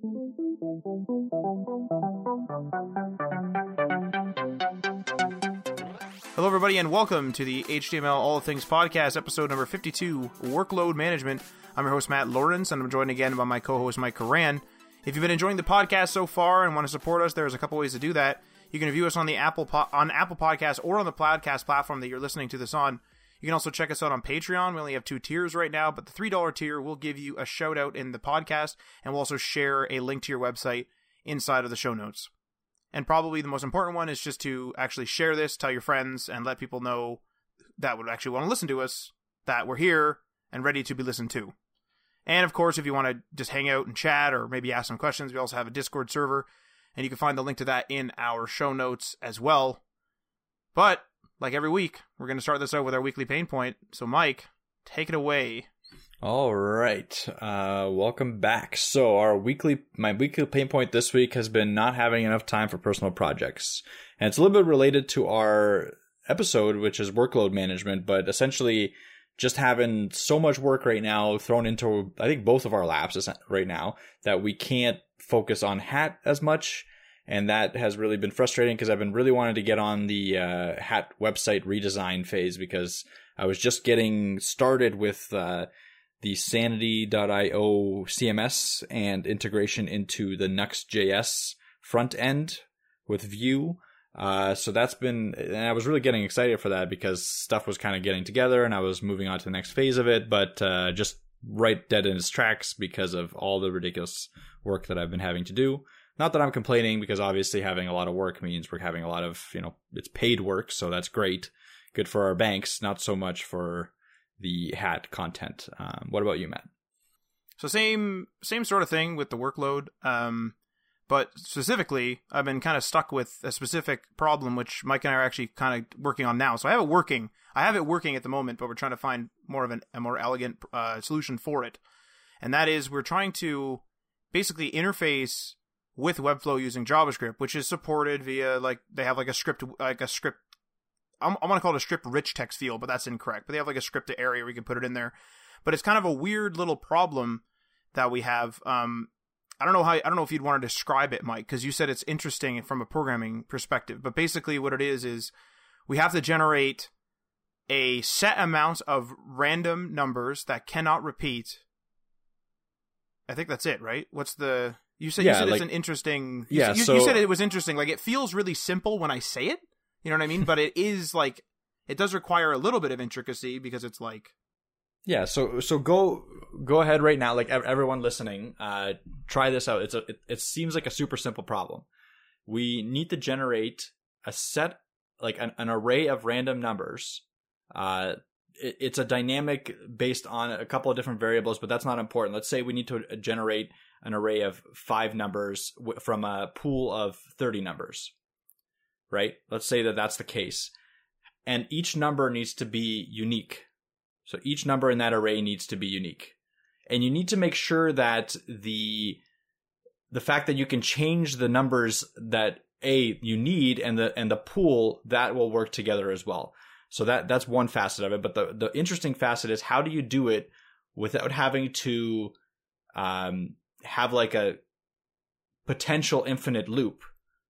Hello, everybody, and welcome to the HTML All Things Podcast, episode number 52 Workload Management. I'm your host, Matt Lawrence, and I'm joined again by my co host, Mike Karan. If you've been enjoying the podcast so far and want to support us, there's a couple ways to do that. You can view us on the Apple po- on Apple Podcast or on the Podcast platform that you're listening to this on. You can also check us out on Patreon. We only have two tiers right now, but the $3 tier will give you a shout out in the podcast, and we'll also share a link to your website inside of the show notes. And probably the most important one is just to actually share this, tell your friends, and let people know that would actually want to listen to us that we're here and ready to be listened to. And of course, if you want to just hang out and chat or maybe ask some questions, we also have a Discord server, and you can find the link to that in our show notes as well. But like every week, we're going to start this out with our weekly pain point. So, Mike, take it away. All right. Uh, welcome back. So our weekly, my weekly pain point this week has been not having enough time for personal projects. And it's a little bit related to our episode, which is workload management, but essentially just having so much work right now thrown into, I think both of our laps right now that we can't focus on hat as much. And that has really been frustrating because I've been really wanting to get on the uh, hat website redesign phase because I was just getting started with, uh, the sanity.io CMS and integration into the Nuxt.js front end with Vue. Uh, so that's been, and I was really getting excited for that because stuff was kind of getting together and I was moving on to the next phase of it, but, uh, just right dead in its tracks because of all the ridiculous work that I've been having to do. Not that I'm complaining because obviously having a lot of work means we're having a lot of, you know, it's paid work. So that's great. Good for our banks, not so much for the hat content. Um, what about you, Matt? So same same sort of thing with the workload, um, but specifically, I've been kind of stuck with a specific problem, which Mike and I are actually kind of working on now. So I have it working. I have it working at the moment, but we're trying to find more of an, a more elegant uh, solution for it, and that is we're trying to basically interface with Webflow using JavaScript, which is supported via like they have like a script like a script I'm, I want to call it a script rich text field, but that's incorrect. But they have like a script area where you can put it in there. But it's kind of a weird little problem that we have. Um, I don't know how I don't know if you'd want to describe it, Mike, because you said it's interesting from a programming perspective. But basically, what it is is we have to generate a set amount of random numbers that cannot repeat. I think that's it, right? What's the you said? Yeah, you said like, it's an interesting. Yeah, you, so, you said it was interesting. Like it feels really simple when I say it, you know what I mean? but it is like it does require a little bit of intricacy because it's like yeah so so go go ahead right now like everyone listening uh try this out it's a it, it seems like a super simple problem we need to generate a set like an, an array of random numbers uh it, it's a dynamic based on a couple of different variables but that's not important let's say we need to generate an array of five numbers w- from a pool of 30 numbers right? Let's say that that's the case. And each number needs to be unique. So each number in that array needs to be unique. And you need to make sure that the the fact that you can change the numbers that a you need and the and the pool that will work together as well. So that that's one facet of it. But the the interesting facet is how do you do it without having to um, have like a potential infinite loop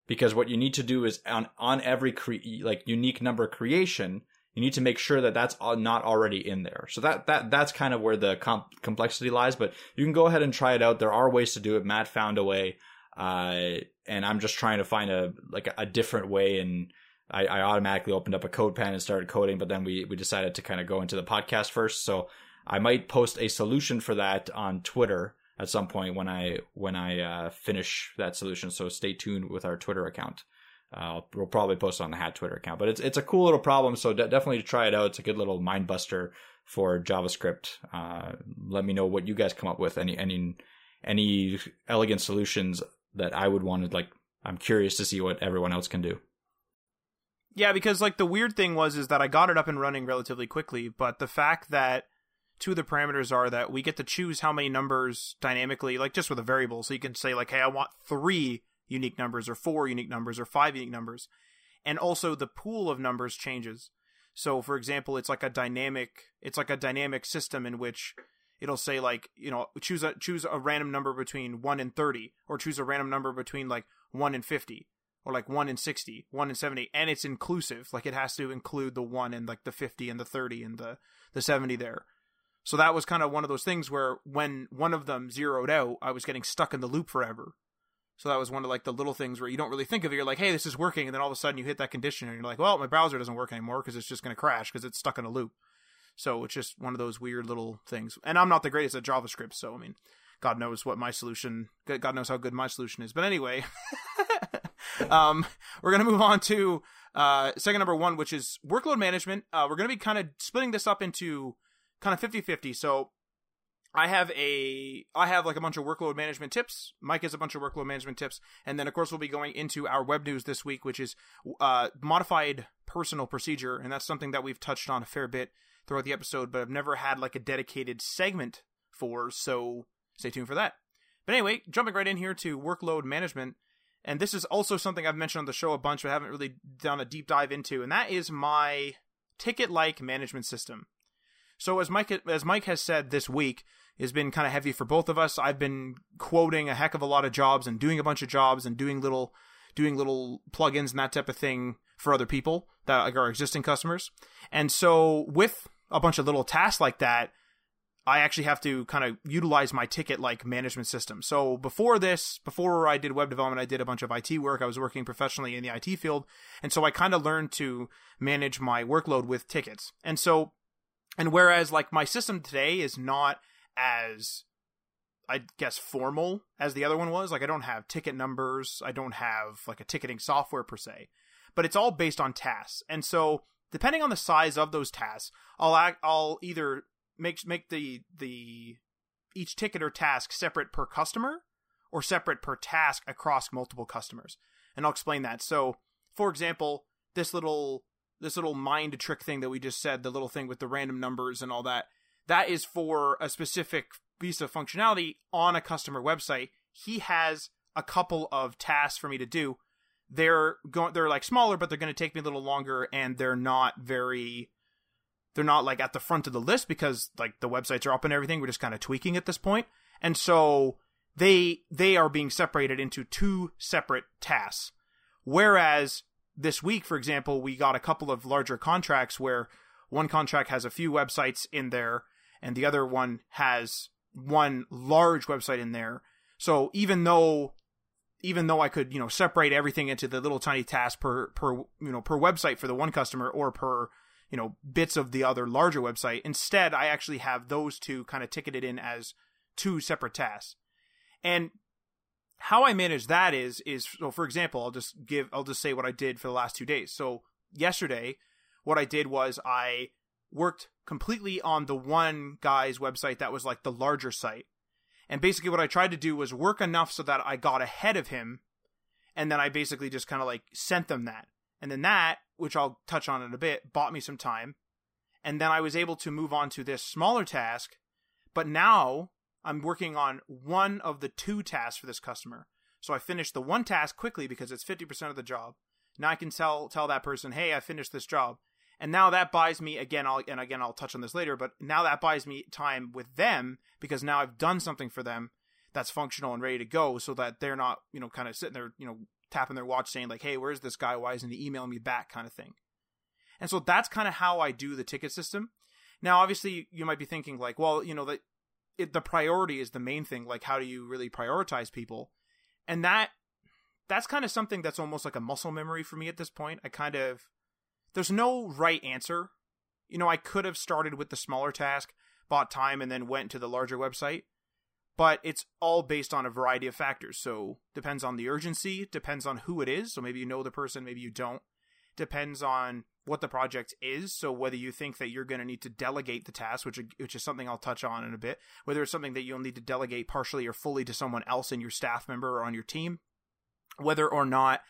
because what you need to do is on on every cre- like unique number creation you need to make sure that that's not already in there. So that that that's kind of where the comp- complexity lies but you can go ahead and try it out. There are ways to do it. Matt found a way uh, and i'm just trying to find a like a, a different way and I, I, automatically opened up a code pen and started coding but then we we decided to kind of go into the podcast first. So i might post a solution for that on twitter at some point when I when I uh, finish that solution. So stay tuned with our Twitter account. Uh, we'll probably post on the Hat Twitter account, but it's it's a cool little problem. So de- definitely try it out. It's a good little mind buster for JavaScript. Uh, let me know what you guys come up with. Any any any elegant solutions that I would want to like. I'm curious to see what everyone else can do. Yeah, because like the weird thing was is that I got it up and running relatively quickly, but the fact that two of the parameters are that we get to choose how many numbers dynamically, like just with a variable. So you can say like, hey, I want three unique numbers or four unique numbers or five unique numbers. And also the pool of numbers changes. So for example, it's like a dynamic, it's like a dynamic system in which it'll say like you know choose a choose a random number between 1 and 30 or choose a random number between like 1 and 50 or like 1 and 60 1 and 70 and it's inclusive like it has to include the 1 and like the 50 and the 30 and the the 70 there so that was kind of one of those things where when one of them zeroed out i was getting stuck in the loop forever so that was one of like the little things where you don't really think of it. You're like, hey, this is working, and then all of a sudden you hit that condition, and you're like, well, my browser doesn't work anymore because it's just going to crash because it's stuck in a loop. So it's just one of those weird little things. And I'm not the greatest at JavaScript, so I mean, God knows what my solution, God knows how good my solution is. But anyway, um, we're going to move on to uh, second number one, which is workload management. Uh, we're going to be kind of splitting this up into kind of 50 50. So I have a I have like a bunch of workload management tips. Mike has a bunch of workload management tips, and then of course we'll be going into our web news this week, which is uh, modified personal procedure, and that's something that we've touched on a fair bit throughout the episode, but I've never had like a dedicated segment for. So stay tuned for that. But anyway, jumping right in here to workload management, and this is also something I've mentioned on the show a bunch, but I haven't really done a deep dive into, and that is my ticket-like management system. So as Mike as Mike has said this week, has been kind of heavy for both of us. I've been quoting a heck of a lot of jobs and doing a bunch of jobs and doing little doing little plugins and that type of thing for other people that our existing customers. And so with a bunch of little tasks like that, I actually have to kind of utilize my ticket like management system. So before this, before I did web development, I did a bunch of IT work. I was working professionally in the IT field. And so I kind of learned to manage my workload with tickets. And so, and whereas like my system today is not as I guess formal as the other one was. Like I don't have ticket numbers, I don't have like a ticketing software per se, but it's all based on tasks. And so depending on the size of those tasks, I'll act, I'll either make make the the each ticket or task separate per customer or separate per task across multiple customers. And I'll explain that. So, for example, this little this little mind trick thing that we just said, the little thing with the random numbers and all that, that is for a specific piece of functionality on a customer website. He has a couple of tasks for me to do. They're going they're like smaller, but they're going to take me a little longer and they're not very they're not like at the front of the list because like the websites are up and everything. We're just kind of tweaking at this point. And so they they are being separated into two separate tasks. Whereas this week, for example, we got a couple of larger contracts where one contract has a few websites in there and the other one has one large website in there. So even though even though I could, you know, separate everything into the little tiny tasks per per you know per website for the one customer or per you know bits of the other larger website, instead I actually have those two kind of ticketed in as two separate tasks. And how I manage that is is so for example, I'll just give I'll just say what I did for the last 2 days. So yesterday what I did was I worked completely on the one guy's website that was like the larger site. And basically what I tried to do was work enough so that I got ahead of him and then I basically just kind of like sent them that. And then that, which I'll touch on in a bit, bought me some time. And then I was able to move on to this smaller task, but now I'm working on one of the two tasks for this customer. So I finished the one task quickly because it's 50% of the job. Now I can tell tell that person, "Hey, I finished this job." and now that buys me again I'll and again I'll touch on this later but now that buys me time with them because now I've done something for them that's functional and ready to go so that they're not you know kind of sitting there you know tapping their watch saying like hey where's this guy why isn't he emailing me back kind of thing and so that's kind of how I do the ticket system now obviously you might be thinking like well you know that the priority is the main thing like how do you really prioritize people and that that's kind of something that's almost like a muscle memory for me at this point I kind of there's no right answer. You know, I could have started with the smaller task, bought time, and then went to the larger website. But it's all based on a variety of factors. So depends on the urgency, depends on who it is. So maybe you know the person, maybe you don't. Depends on what the project is. So whether you think that you're going to need to delegate the task, which which is something I'll touch on in a bit, whether it's something that you'll need to delegate partially or fully to someone else in your staff member or on your team, whether or not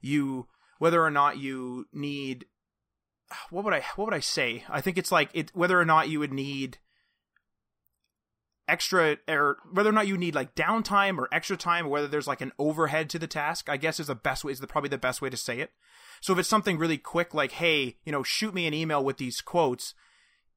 you whether or not you need what would I what would I say? I think it's like it whether or not you would need extra or whether or not you need like downtime or extra time or whether there's like an overhead to the task i guess is the best way is the, probably the best way to say it so if it's something really quick like hey you know shoot me an email with these quotes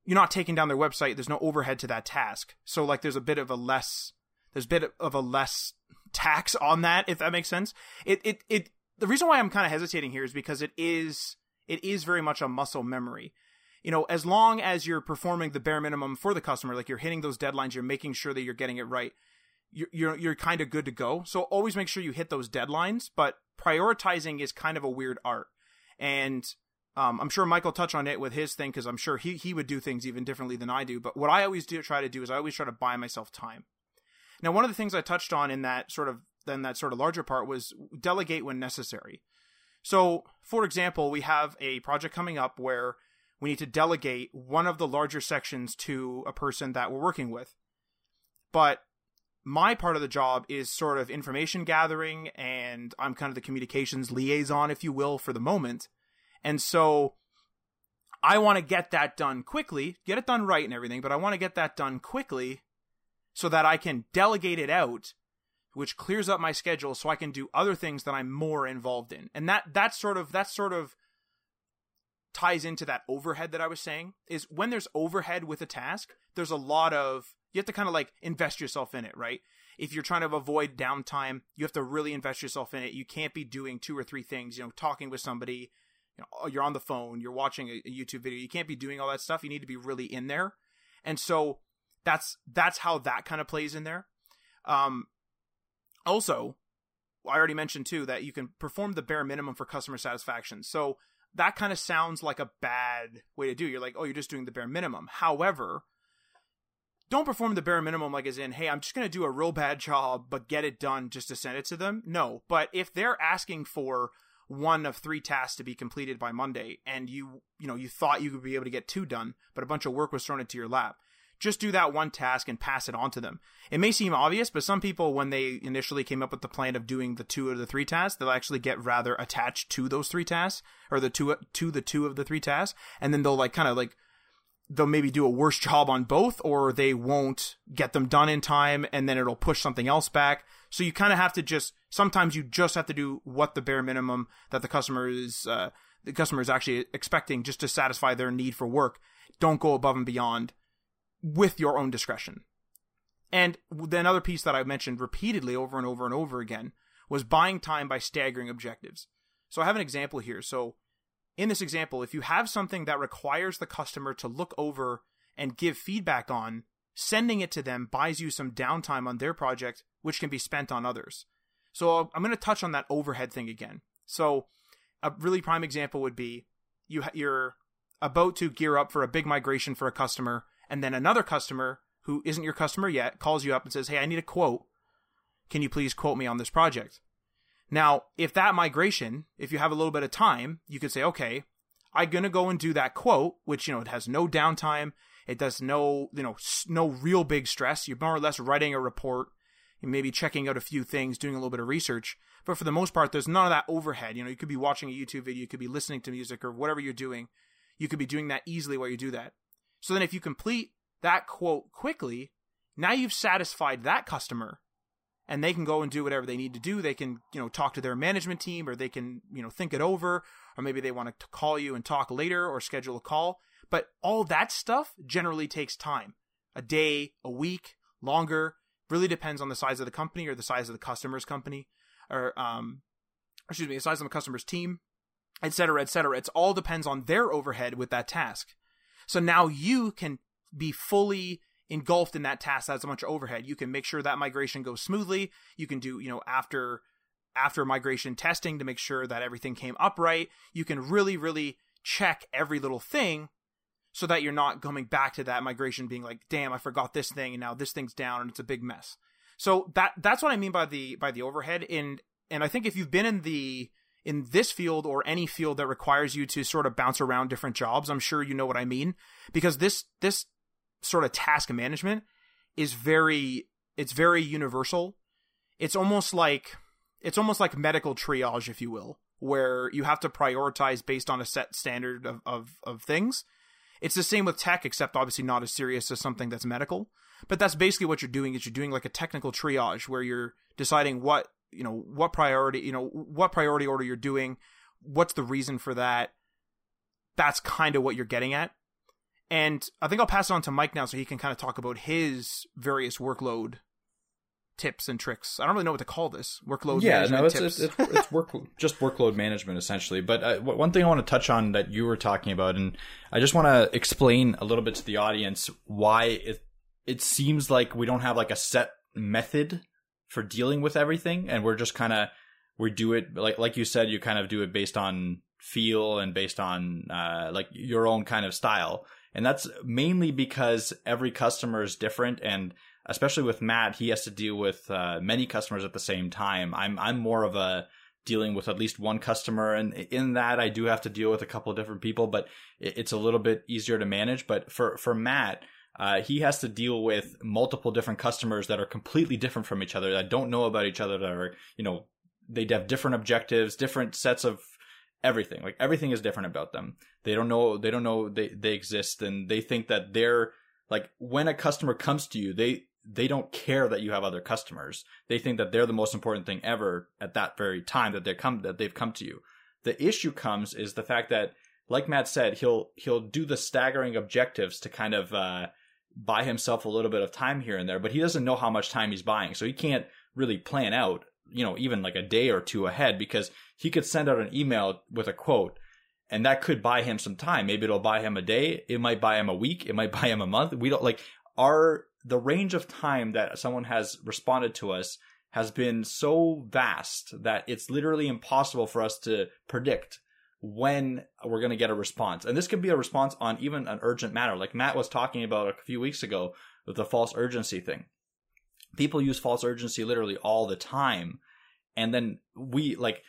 you're not taking down their website. There's no overhead to that task. So like there's a bit of a less there's a bit of a less tax on that if that makes sense. It it it the reason why I'm kind of hesitating here is because it is it is very much a muscle memory. You know, as long as you're performing the bare minimum for the customer, like you're hitting those deadlines, you're making sure that you're getting it right. You're you're, you're kind of good to go. So always make sure you hit those deadlines, but prioritizing is kind of a weird art. And um, I'm sure Michael touched on it with his thing because I'm sure he he would do things even differently than I do. But what I always do try to do is I always try to buy myself time. Now, one of the things I touched on in that sort of then that sort of larger part was delegate when necessary. So, for example, we have a project coming up where we need to delegate one of the larger sections to a person that we're working with. But my part of the job is sort of information gathering and I'm kind of the communications liaison, if you will, for the moment. And so I want to get that done quickly, get it done right and everything, but I want to get that done quickly so that I can delegate it out, which clears up my schedule so I can do other things that I'm more involved in. And that that sort of that sort of ties into that overhead that I was saying is when there's overhead with a task, there's a lot of you have to kind of like invest yourself in it, right? If you're trying to avoid downtime, you have to really invest yourself in it. You can't be doing two or three things, you know, talking with somebody, you know, oh, you're on the phone, you're watching a, a YouTube video. You can't be doing all that stuff. You need to be really in there. And so that's that's how that kind of plays in there. Um, also, I already mentioned too that you can perform the bare minimum for customer satisfaction. So that kind of sounds like a bad way to do. You're like, oh, you're just doing the bare minimum. However, don't perform the bare minimum like as in, hey, I'm just going to do a real bad job, but get it done just to send it to them. No, but if they're asking for one of three tasks to be completed by Monday and you, you know, you thought you would be able to get two done, but a bunch of work was thrown into your lap. Just do that one task and pass it on to them. It may seem obvious, but some people, when they initially came up with the plan of doing the two of the three tasks, they'll actually get rather attached to those three tasks or the two to the two of the three tasks, and then they'll like kind of like they'll maybe do a worse job on both or they won't get them done in time and then it'll push something else back. So you kind of have to just sometimes you just have to do what the bare minimum that the customer is uh, the customer is actually expecting just to satisfy their need for work. Don't go above and beyond with your own discretion. And the another piece that I mentioned repeatedly over and over and over again was buying time by staggering objectives. So I have an example here. So in this example, if you have something that requires the customer to look over and give feedback on, sending it to them buys you some downtime on their project, which can be spent on others. So I'm going to touch on that overhead thing again. So a really prime example would be you you're about to gear up for a big migration for a customer, and then another customer who isn't your customer yet calls you up and says, "Hey, I need a quote. Can you please quote me on this project?" Now, if that migration, if you have a little bit of time, you could say, okay, I'm going to go and do that quote, which, you know, it has no downtime. It does no, you know, no real big stress. You're more or less writing a report, maybe checking out a few things, doing a little bit of research. But for the most part, there's none of that overhead. You know, you could be watching a YouTube video, you could be listening to music or whatever you're doing. You could be doing that easily while you do that. So then if you complete that quote quickly, now you've satisfied that customer and they can go and do whatever they need to do. They can, you know, talk to their management team or they can, you know, think it over or maybe they want to call you and talk later or schedule a call. But all that stuff generally takes time. A day, a week, longer, really depends on the size of the company or the size of the customer's company or um excuse me, the size of the customer's team, et cetera, et cetera. It all depends on their overhead with that task. So now you can be fully engulfed in that task that's a bunch of overhead. You can make sure that migration goes smoothly. You can do, you know, after after migration testing to make sure that everything came upright. You can really, really check every little thing so that you're not coming back to that migration being like, damn, I forgot this thing and now this thing's down and it's a big mess. So that that's what I mean by the by the overhead. And and I think if you've been in the in this field or any field that requires you to sort of bounce around different jobs, I'm sure you know what I mean. Because this this sort of task management is very it's very universal. It's almost like it's almost like medical triage, if you will, where you have to prioritize based on a set standard of, of, of things. It's the same with tech, except obviously not as serious as something that's medical. But that's basically what you're doing is you're doing like a technical triage where you're deciding what you know what priority you know what priority order you're doing, what's the reason for that. That's kind of what you're getting at. And I think I'll pass it on to Mike now so he can kind of talk about his various workload tips and tricks. I don't really know what to call this. Workload yeah, no, it's, it's, it's, it's work, just workload management essentially. But uh, one thing I want to touch on that you were talking about, and I just want to explain a little bit to the audience why it it seems like we don't have like a set method for dealing with everything, and we're just kind of we do it like like you said, you kind of do it based on feel and based on uh, like your own kind of style. And that's mainly because every customer is different and especially with Matt, he has to deal with uh, many customers at the same time. I'm I'm more of a dealing with at least one customer, and in that I do have to deal with a couple of different people, but it's a little bit easier to manage. But for for Matt. Uh, he has to deal with multiple different customers that are completely different from each other that don't know about each other that are you know they have different objectives different sets of everything like everything is different about them they don't know they don't know they they exist and they think that they're like when a customer comes to you they they don't care that you have other customers. They think that they're the most important thing ever at that very time that they come that they've come to you. The issue comes is the fact that, like Matt said, he'll he'll do the staggering objectives to kind of uh, buy himself a little bit of time here and there, but he doesn't know how much time he's buying, so he can't really plan out, you know, even like a day or two ahead because he could send out an email with a quote. And that could buy him some time. Maybe it'll buy him a day. It might buy him a week. It might buy him a month. We don't like our the range of time that someone has responded to us has been so vast that it's literally impossible for us to predict when we're going to get a response. And this could be a response on even an urgent matter, like Matt was talking about a few weeks ago with the false urgency thing. People use false urgency literally all the time. And then we like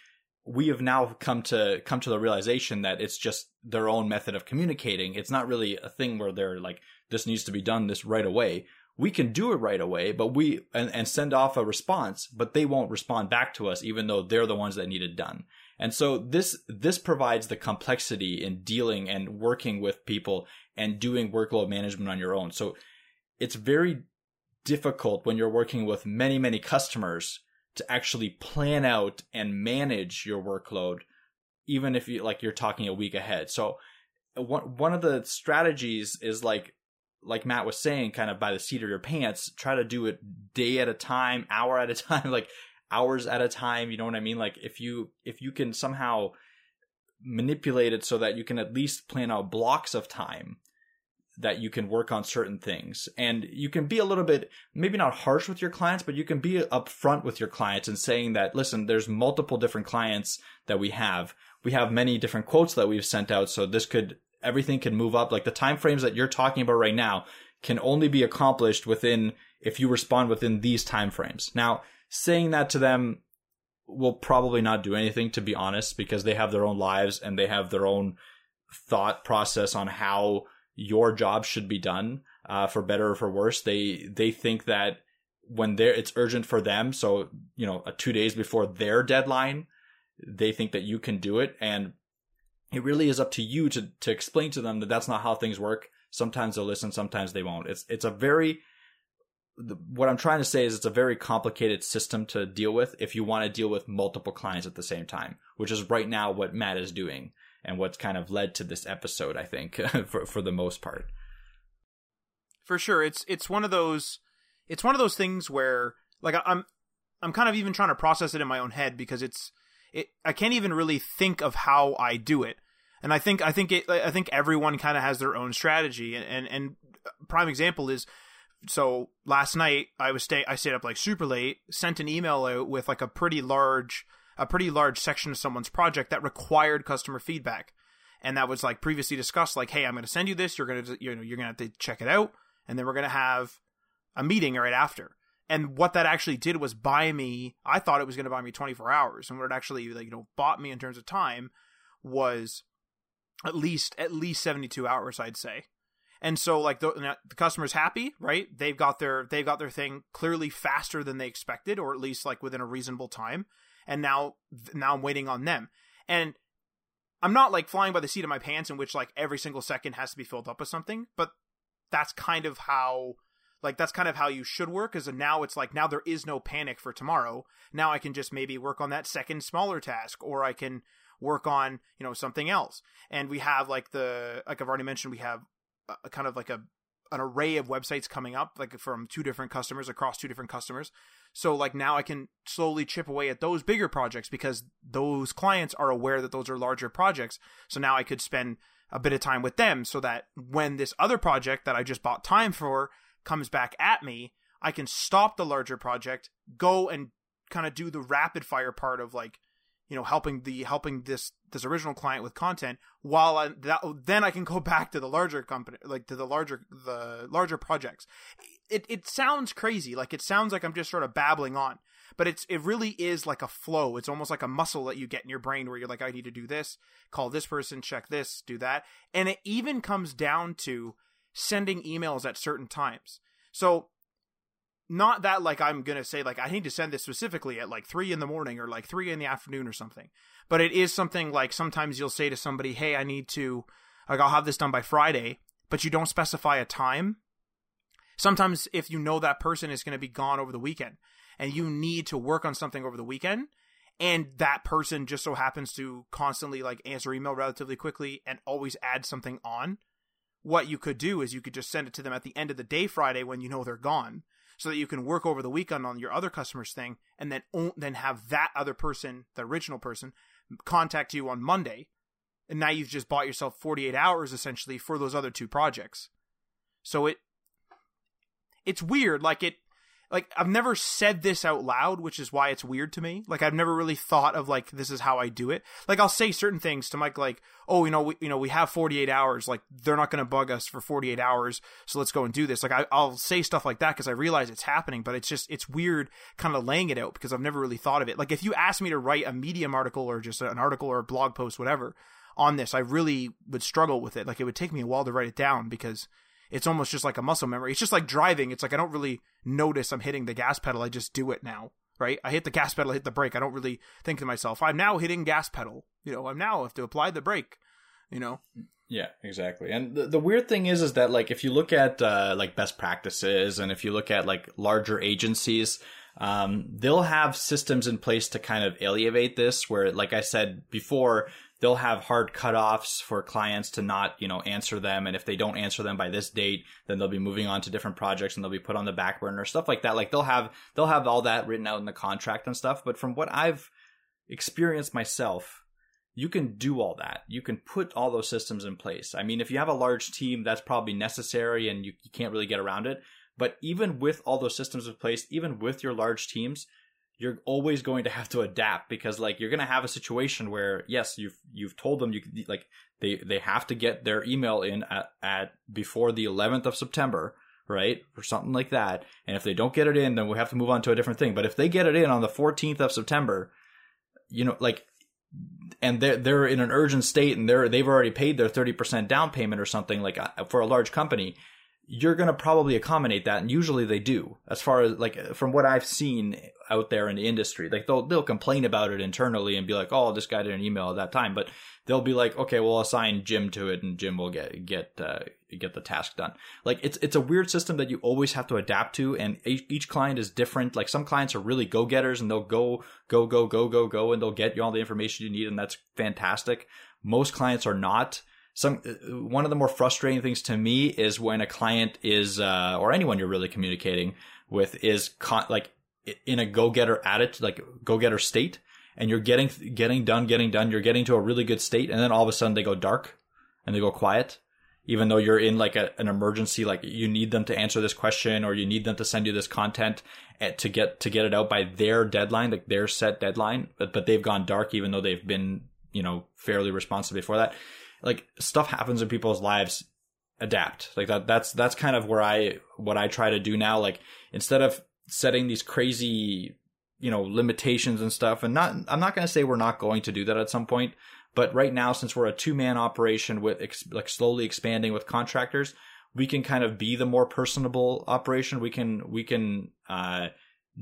we have now come to come to the realization that it's just their own method of communicating. It's not really a thing where they're like this needs to be done this right away we can do it right away, but we and, and send off a response, but they won't respond back to us, even though they're the ones that need it done. And so this this provides the complexity in dealing and working with people and doing workload management on your own. So it's very difficult when you're working with many many customers to actually plan out and manage your workload, even if you like you're talking a week ahead. So one one of the strategies is like like Matt was saying, kind of by the seat of your pants, try to do it day at a time, hour at a time, like hours at a time. You know what I mean? Like if you if you can somehow manipulate it so that you can at least plan out blocks of time that you can work on certain things and you can be a little bit maybe not harsh with your clients but you can be upfront with your clients and saying that listen there's multiple different clients that we have we have many different quotes that we've sent out so this could everything can move up. Like the time frames that you're talking about right now can only be accomplished within if you respond within these time frames. Now, saying that to them will probably not do anything to be honest because they have their own lives and they have their own thought process on how your job should be done uh, for better or for worse they they think that when they're it's urgent for them so you know a two days before their deadline they think that you can do it and it really is up to you to to explain to them that that's not how things work. Sometimes they'll listen, sometimes they won't. It's it's a very what I'm trying to say is it's a very complicated system to deal with if you want to deal with multiple clients at the same time, which is right now what Matt is doing and what's kind of led to this episode, I think, for for the most part. For sure, it's it's one of those it's one of those things where like I'm I'm kind of even trying to process it in my own head because it's it I can't even really think of how I do it. And I think I think it, I think everyone kind of has their own strategy. And, and and prime example is so last night I was stay I stayed up like super late, sent an email out with like a pretty large a pretty large section of someone's project that required customer feedback. And that was like previously discussed like hey, I'm going to send you this, you're going to you know you're going to have to check it out. And then we're going to have a meeting right after. And what that actually did was buy me i thought it was going to buy me 24 hours. And what it actually like you know bought me in terms of time was at least at least 72 hours i'd say and so like the, the customer's happy right? They've got their they've got their thing clearly faster than they expected or at least like within a reasonable time. And now now i'm waiting on them. And i'm not like flying by the seat of my pants in which like every single second has to be filled up with something but that's kind of how like that's kind of how you should work is now it's like now there is no panic for tomorrow. Now i can just maybe work on that second smaller task or i can work on you know something else. And we have like the like i've already mentioned we have a kind of like a an array of websites coming up like from two different customers across two different customers. So like now i can slowly chip away at those bigger projects because those clients are aware that those are larger projects. So now i could spend a bit of time with them so that when this other project that i just bought time for comes back at me i can stop the larger project go and kind of do the rapid fire part of like you know helping the helping this this original client with content while I that then I can go back to the larger company like to the larger the larger projects. It it sounds crazy like it sounds like I'm just sort of babbling on, but it's it really is like a flow. It's almost like a muscle that you get in your brain where you're like I need to do this, call this person, check this, do that, and it even comes down to sending emails at certain times. So not that like I'm gonna say like I need to send this specifically at like three in the morning or like three in the afternoon or something. But it is something like sometimes you'll say to somebody, "Hey, I need to like I'll have this done by Friday," but you don't specify a time. Sometimes if you know that person is to be gone over the weekend and you need to work on something over the weekend and that person just so happens to constantly like answer email relatively quickly and always add something on, what you could do is you could just send it to them at the end of the day Friday when you know they're gone so that you can work over the weekend on your other customers thing and then then have that other person, the original person, contact you on Monday. And now you've just bought yourself 48 hours essentially for those other two projects. So it it's weird like it like I've never said this out loud, which is why it's weird to me. Like I've never really thought of like this is how I do it. Like I'll say certain things to Mike, like, oh, you know, we, you know, we have 48 hours. Like they're not going to bug us for 48 hours, so let's go and do this. Like I, I'll say stuff like that because I realize it's happening, but it's just it's weird kind of laying it out because I've never really thought of it. Like if you asked me to write a Medium article or just an article or a blog post, whatever, on this, I really would struggle with it. Like it would take me a while to write it down because it's almost just like a muscle memory. It's just like driving. It's like I don't really notice I'm hitting the gas pedal. I just do it now, right? I hit the gas pedal, I hit the brake. I don't really think to myself, I'm now hitting gas pedal. You know, I'm now have to apply the brake. You know. Yeah, exactly. And the, the weird thing is, is that like if you look at uh, like best practices, and if you look at like larger agencies, um, they'll have systems in place to kind of alleviate this. Where, like I said before, they'll have hard cutoffs for clients to not, you know, answer them. And if they don't answer them by this date, then they'll be moving on to different projects and they'll be put on the back burner, stuff like that. Like they'll have, they'll have all that written out in the contract and stuff. But from what I've experienced myself, you can do all that. You can put all those systems in place. I mean, if you have a large team, that's probably necessary and you, you can't really get around it. But even with all those systems in place, even with your large teams, you're always going to have to adapt because like you're going to have a situation where yes you've you've told them you like they they have to get their email in at, at before the 11th of September right? Or something like that. And if they don't get it in then we have to move on to a different thing. But if they get it in on the 14th of September you know like and they're they're in an urgent state and they're they've already paid their 30% down payment or something like uh, for a large company you're going to probably accommodate that and usually they do. As far as like from what i've seen out there in the industry like they'll they'll complain about it internally and be like oh this guy did an email at that time but they'll be like okay well assign jim to it and jim will get get uh, get the task done. Like it's it's a weird system that you always have to adapt to and each client is different. Like some clients are really go-getters and they'll go go go go go go and they'll get you all the information you need and that's fantastic. Most clients are not some uh, one of the more frustrating things to me is when a client is uh, or anyone you're really communicating with is con- like in a go-getter attitude like go-getter state and you're getting getting done getting done you're getting to a really good state and then all of a sudden they go dark and they go quiet even though you're in like a, an emergency like you need them to answer this question or you need them to send you this content at, to get to get it out by their deadline like their set deadline but but they've gone dark even though they've been you know fairly responsive before that like stuff happens in people's lives adapt. Like that that's that's kind of where i what i try to do now. Like instead of setting these crazy you know limitations and stuff and not i'm not going to say we're not going to do that at some point but right now since we're a two man operation with ex- like slowly expanding with contractors we can kind of be the more personable operation. We can we can uh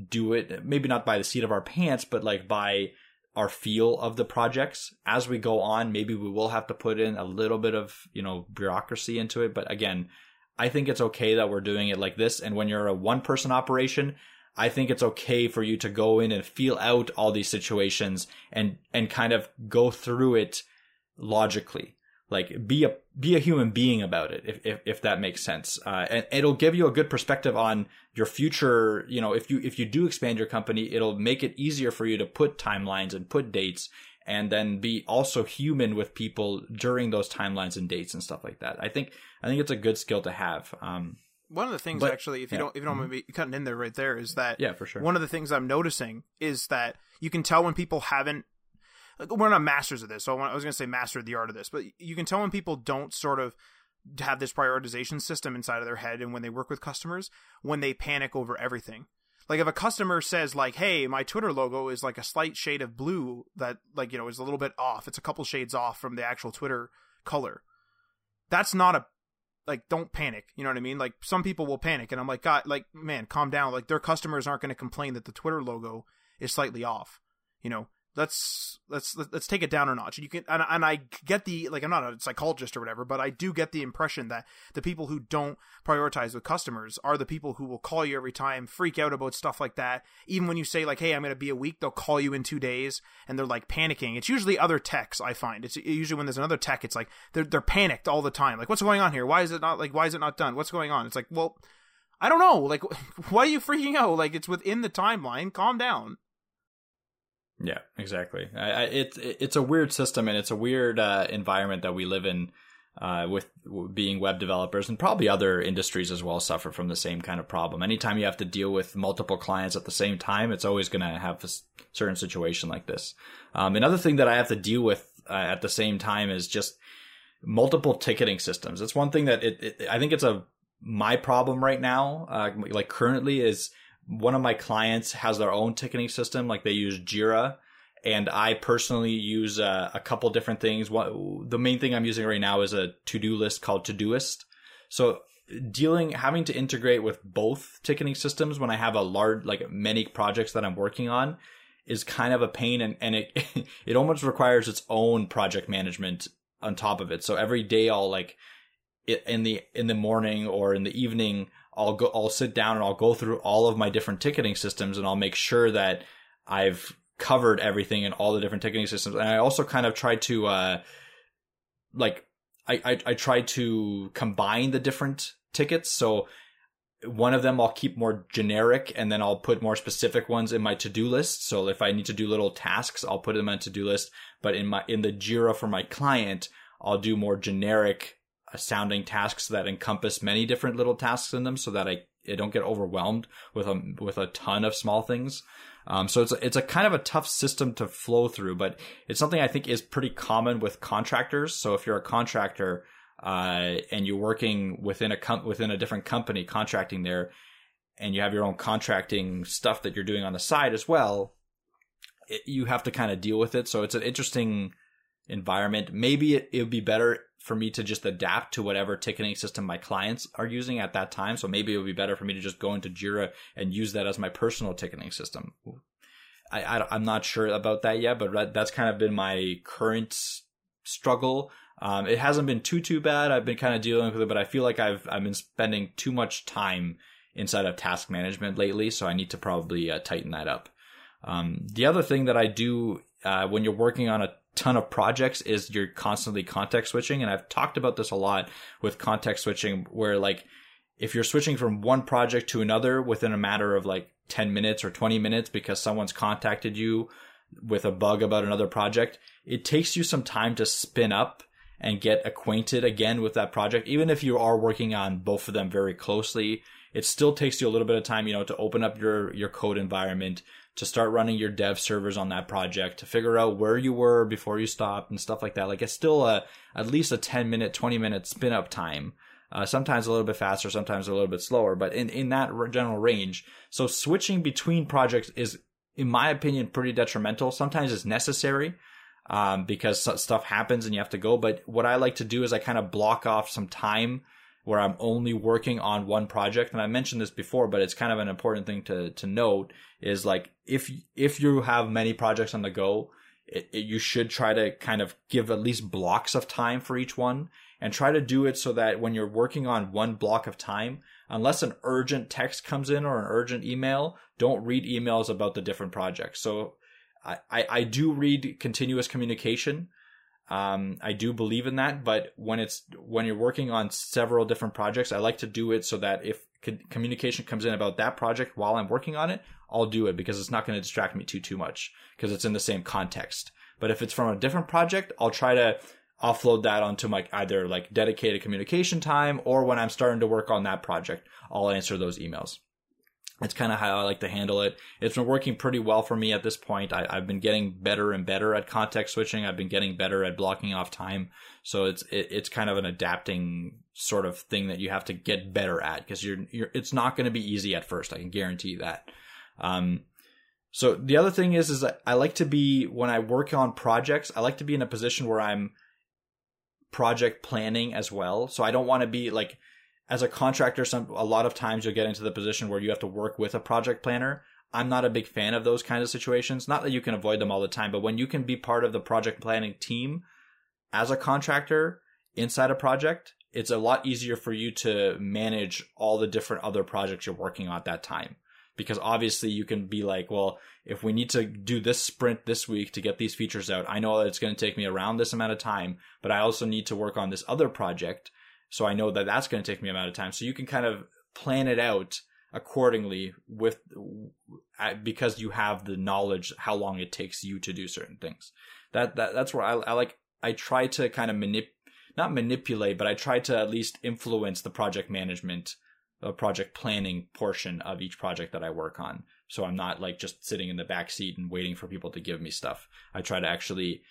do it maybe not by the seat of our pants but like by our feel of the projects. As we go on maybe we will have to put in a little bit of you know bureaucracy into it. But again i think it's okay that we're doing it like this. And when you're a one person operation i think it's okay for you to go in and feel out all these situations and and kind of go through it logically like be a be a human being about it if if, if that makes sense uh, and it'll give you a good perspective on your future you know if you if you do expand your company it'll make it easier for you to put timelines and put dates and then be also human with people during those timelines and dates and stuff like that i think i think it's a good skill to have um, one of the things But- actually if you yeah. don't if you don't mind me cutting in there right there is that yeah for sure one of the things I'm noticing is that you can tell when people haven't. We're not masters of this, so I was going to say master of the art of this, but you can tell when people don't sort of have this prioritization system inside of their head, and when they work with customers, when they panic over everything. Like if a customer says like, "Hey, my Twitter logo is like a slight shade of blue that like you know is a little bit off. It's a couple shades off from the actual Twitter color." That's not a like don't panic you know what i mean like some people will panic and i'm like god like man calm down like their customers aren't going to complain that the twitter logo is slightly off you know let's let's let's take it down a notch. And you can and, and i get the like i'm not a psychologist or whatever but i do get the impression that the people who don't prioritize with customers are the people who will call you every time freak out about stuff like that. Even when you say like hey i'm going to be a week they'll call you in two days and they're like panicking. It's usually other techs i find. It's usually when there's another tech it's like they're, they're panicked all the time. Like what's going on here? Why is it not like why is it not done? What's going on? It's like well i don't know. Like why are you freaking out? Like it's within the timeline. Calm down Yeah, exactly. I, I, it's it's a weird system and it's a weird uh, environment that we live in uh, with being web developers and probably other industries as well suffer from the same kind of problem. Anytime you have to deal with multiple clients at the same time, it's always going to have a certain situation like this. Um, another thing that I have to deal with uh, at the same time is just multiple ticketing systems. It's one thing that it, it I think it's a my problem right now, uh, like currently is one of my clients has their own ticketing system, like they use Jira, and I personally use uh, a couple different things. What the main thing I'm using right now is a to do list called Todoist. So dealing having to integrate with both ticketing systems when I have a large like many projects that I'm working on is kind of a pain and, and it it almost requires its own project management on top of it. So every day I'll like in the in the morning or in the evening I'll go I'll sit down and I'll go through all of my different ticketing systems and I'll make sure that I've covered everything in all the different ticketing systems. And I also kind of try to uh like I I, I try to combine the different tickets. So one of them I'll keep more generic and then I'll put more specific ones in my to-do list. So if I need to do little tasks, I'll put them on to-do list. But in my in the Jira for my client, I'll do more generic sounding tasks that encompass many different little tasks in them so that I, I don't get overwhelmed with a with a ton of small things. Um, so it's a, it's a kind of a tough system to flow through, but it's something I think is pretty common with contractors. So if you're a contractor uh, and you're working within a com- within a different company contracting there, and you have your own contracting stuff that you're doing on the side as well, it, you have to kind of deal with it. So it's an interesting environment. Maybe it, it would be better for me to just adapt to whatever ticketing system my clients are using at that time. So maybe it would be better for me to just go into Jira and use that as my personal ticketing system. I, am not sure about that yet, but that's kind of been my current struggle. Um, it hasn't been too too bad. I've been kind of dealing with it, but I feel like I've I've been spending too much time inside of task management lately, so I need to probably uh, tighten that up. Um, the other thing that I do uh, when you're working on a ton of projects is you're constantly context switching, and I've talked about this a lot with context switching, where like if you're switching from one project to another within a matter of like 10 minutes or 20 minutes because someone's contacted you with a bug about another project, it takes you some time to spin up and get acquainted again with that project. Even if you are working on both of them very closely, it still takes you a little bit of time, you know, to open up your, your code environment, to start running your dev servers on that project, to figure out where you were before you stopped and stuff like that. Like it's still a, at least a 10 minute, 20 minute spin up time. Uh, sometimes a little bit faster, sometimes a little bit slower, but in, in that general range. So switching between projects is, in my opinion, pretty detrimental. Sometimes it's necessary, um, because stuff happens and you have to go. But what I like to do is I kind of block off some time where I'm only working on one project. And I mentioned this before, but it's kind of an important thing to, to note is like, if, if you have many projects on the go, it, it, you should try to kind of give at least blocks of time for each one and try to do it so that when you're working on one block of time, unless an urgent text comes in or an urgent email, don't read emails about the different projects. So I, I, I do read continuous communication Um, I do believe in that, but when it's when you're working on several different projects, I like to do it so that if communication comes in about that project while I'm working on it, I'll do it because it's not going to distract me too too much because it's in the same context. But if it's from a different project, I'll try to offload that onto my either like dedicated communication time or when I'm starting to work on that project, I'll answer those emails. It's kind of how I like to handle it. It's been working pretty well for me at this point. I, have been getting better and better at context switching. I've been getting better at blocking off time. So it's it, it's kind of an adapting sort of thing that you have to get better at because you're you're it's not going to be easy at first. I can guarantee that. Um, so the other thing is, is I like to be when I work on projects, I like to be in a position where I'm project planning as well. So I don't want to be like, as a contractor, some a lot of times you'll get into the position where you have to work with a project planner. I'm not a big fan of those kinds of situations. Not that you can avoid them all the time, but when you can be part of the project planning team as a contractor inside a project, it's a lot easier for you to manage all the different other projects you're working on at that time because obviously you can be like, well, if we need to do this sprint this week to get these features out, I know that it's going to take me around this amount of time, but I also need to work on this other project. So I know that that's going to take me amount of time. So you can kind of plan it out accordingly with uh, because you have the knowledge how long it takes you to do certain things. That that that's where I, I like I try to kind of manip not manipulate, but I try to at least influence the project management a project planning portion of each project that I work on. So I'm not like just sitting in the back seat and waiting for people to give me stuff. I try to actually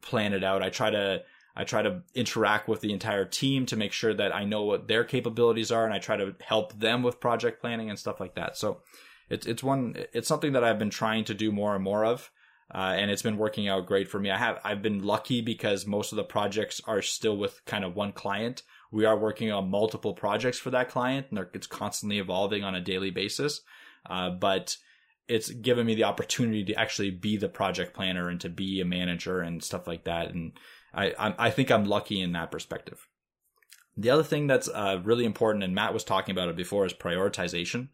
plan it out. I try to I try to interact with the entire team to make sure that I know what their capabilities are and I try to help them with project planning and stuff like that. So it's it's one it's something that I've been trying to do more and more of. Uh, and it's been working out great for me. I have I've been lucky because most of the projects are still with kind of one client we are working on multiple projects for that client and it's constantly evolving on a daily basis. Uh, but it's given me the opportunity to actually be the project planner and to be a manager and stuff like that. And I, I, think I'm lucky in that perspective. The other thing that's uh, really important, and Matt was talking about it before, is prioritization.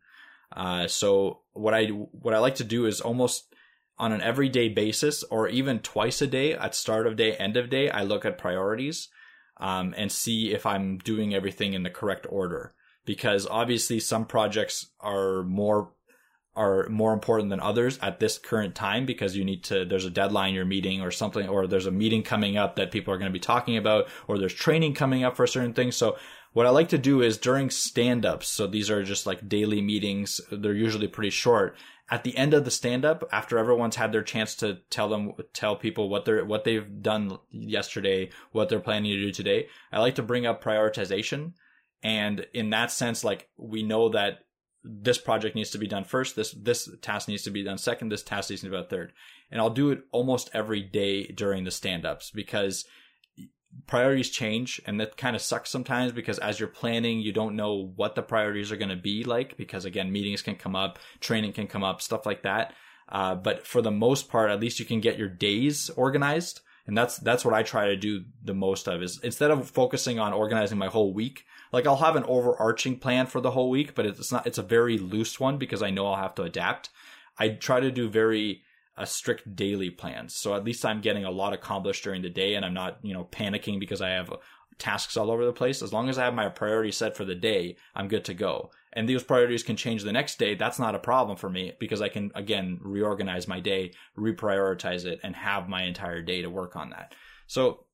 Uh, so what I what I like to do is almost on an everyday basis, or even twice a day, at start of day, end of day, I look at priorities um, and see if I'm doing everything in the correct order. Because obviously some projects are more are more important than others at this current time because you need to there's a deadline you're meeting or something or there's a meeting coming up that people are going to be talking about or there's training coming up for certain things. So what I like to do is during stand ups, so these are just like daily meetings, they're usually pretty short. At the end of the stand up after everyone's had their chance to tell them tell people what they're what they've done yesterday what they're planning to do today i like to bring up prioritization. And in that sense like we know that this project needs to be done first this this task needs to be done second this task needs to be done third. And i'll do it almost every day during the stand ups because priorities change and that kind of sucks sometimes because as you're planning you don't know what the priorities are going to be like because again meetings can come up training can come up stuff like that. Uh, but for the most part at least you can get your days organized. And that's that's what i try to do the most of is instead of focusing on organizing my whole week like i'll have an overarching plan for the whole week but it's not it's a very loose one because i know i'll have to adapt i try to do very a strict daily plan. So at least I'm getting a lot accomplished during the day and I'm not, you know, panicking because I have tasks all over the place. As long as I have my priorities set for the day, I'm good to go. And these priorities can change the next day. That's not a problem for me because I can, again, reorganize my day, reprioritize it, and have my entire day to work on that. So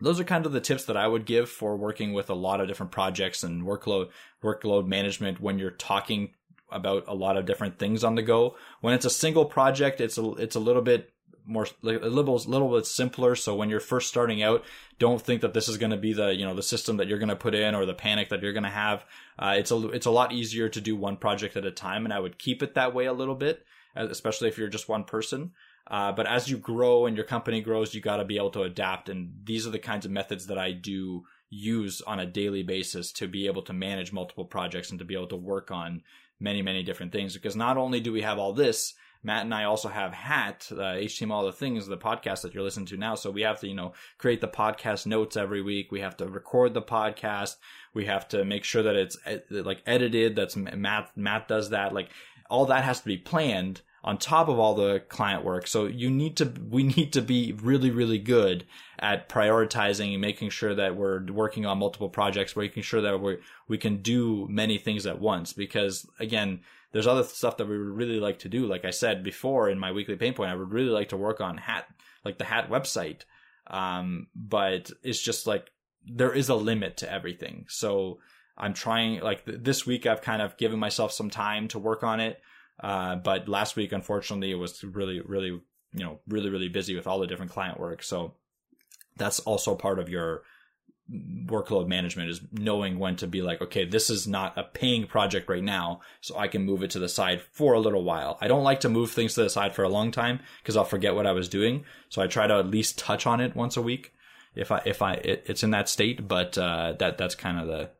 those are kind of the tips that I would give for working with a lot of different projects and workload workload management when you're talking about a lot of different things on the go. When it's a single project, it's a it's a little bit more a little little bit simpler. So when you're first starting out, don't think that this is going to be the you know the system that you're going to put in or the panic that you're going to have. Uh, it's a it's a lot easier to do one project at a time, and I would keep it that way a little bit, especially if you're just one person. Uh, but as you grow and your company grows, you got to be able to adapt, and these are the kinds of methods that I do use on a daily basis to be able to manage multiple projects and to be able to work on many, many different things. Because not only do we have all this, Matt and I also have Hat, uh, HTML, the things, the podcast that you're listening to now. So we have to, you know, create the podcast notes every week. We have to record the podcast. We have to make sure that it's like edited. That's Matt. Matt does that. Like all that has to be planned on top of all the client work. So you need to, we need to be really, really good at prioritizing and making sure that we're working on multiple projects, making sure that we we can do many things at once. Because again, there's other stuff that we would really like to do. Like I said before in my weekly pain point, I would really like to work on hat, like the hat website. Um, but it's just like there is a limit to everything. So I'm trying, like th- this week, I've kind of given myself some time to work on it. Uh, but last week, unfortunately, it was really, really, you know, really, really busy with all the different client work. So that's also part of your workload management is knowing when to be like, okay, this is not a paying project right now, so I can move it to the side for a little while. I don't like to move things to the side for a long time because I'll forget what I was doing. So I try to at least touch on it once a week if I if I it, it's in that state. But uh, that that's kind of the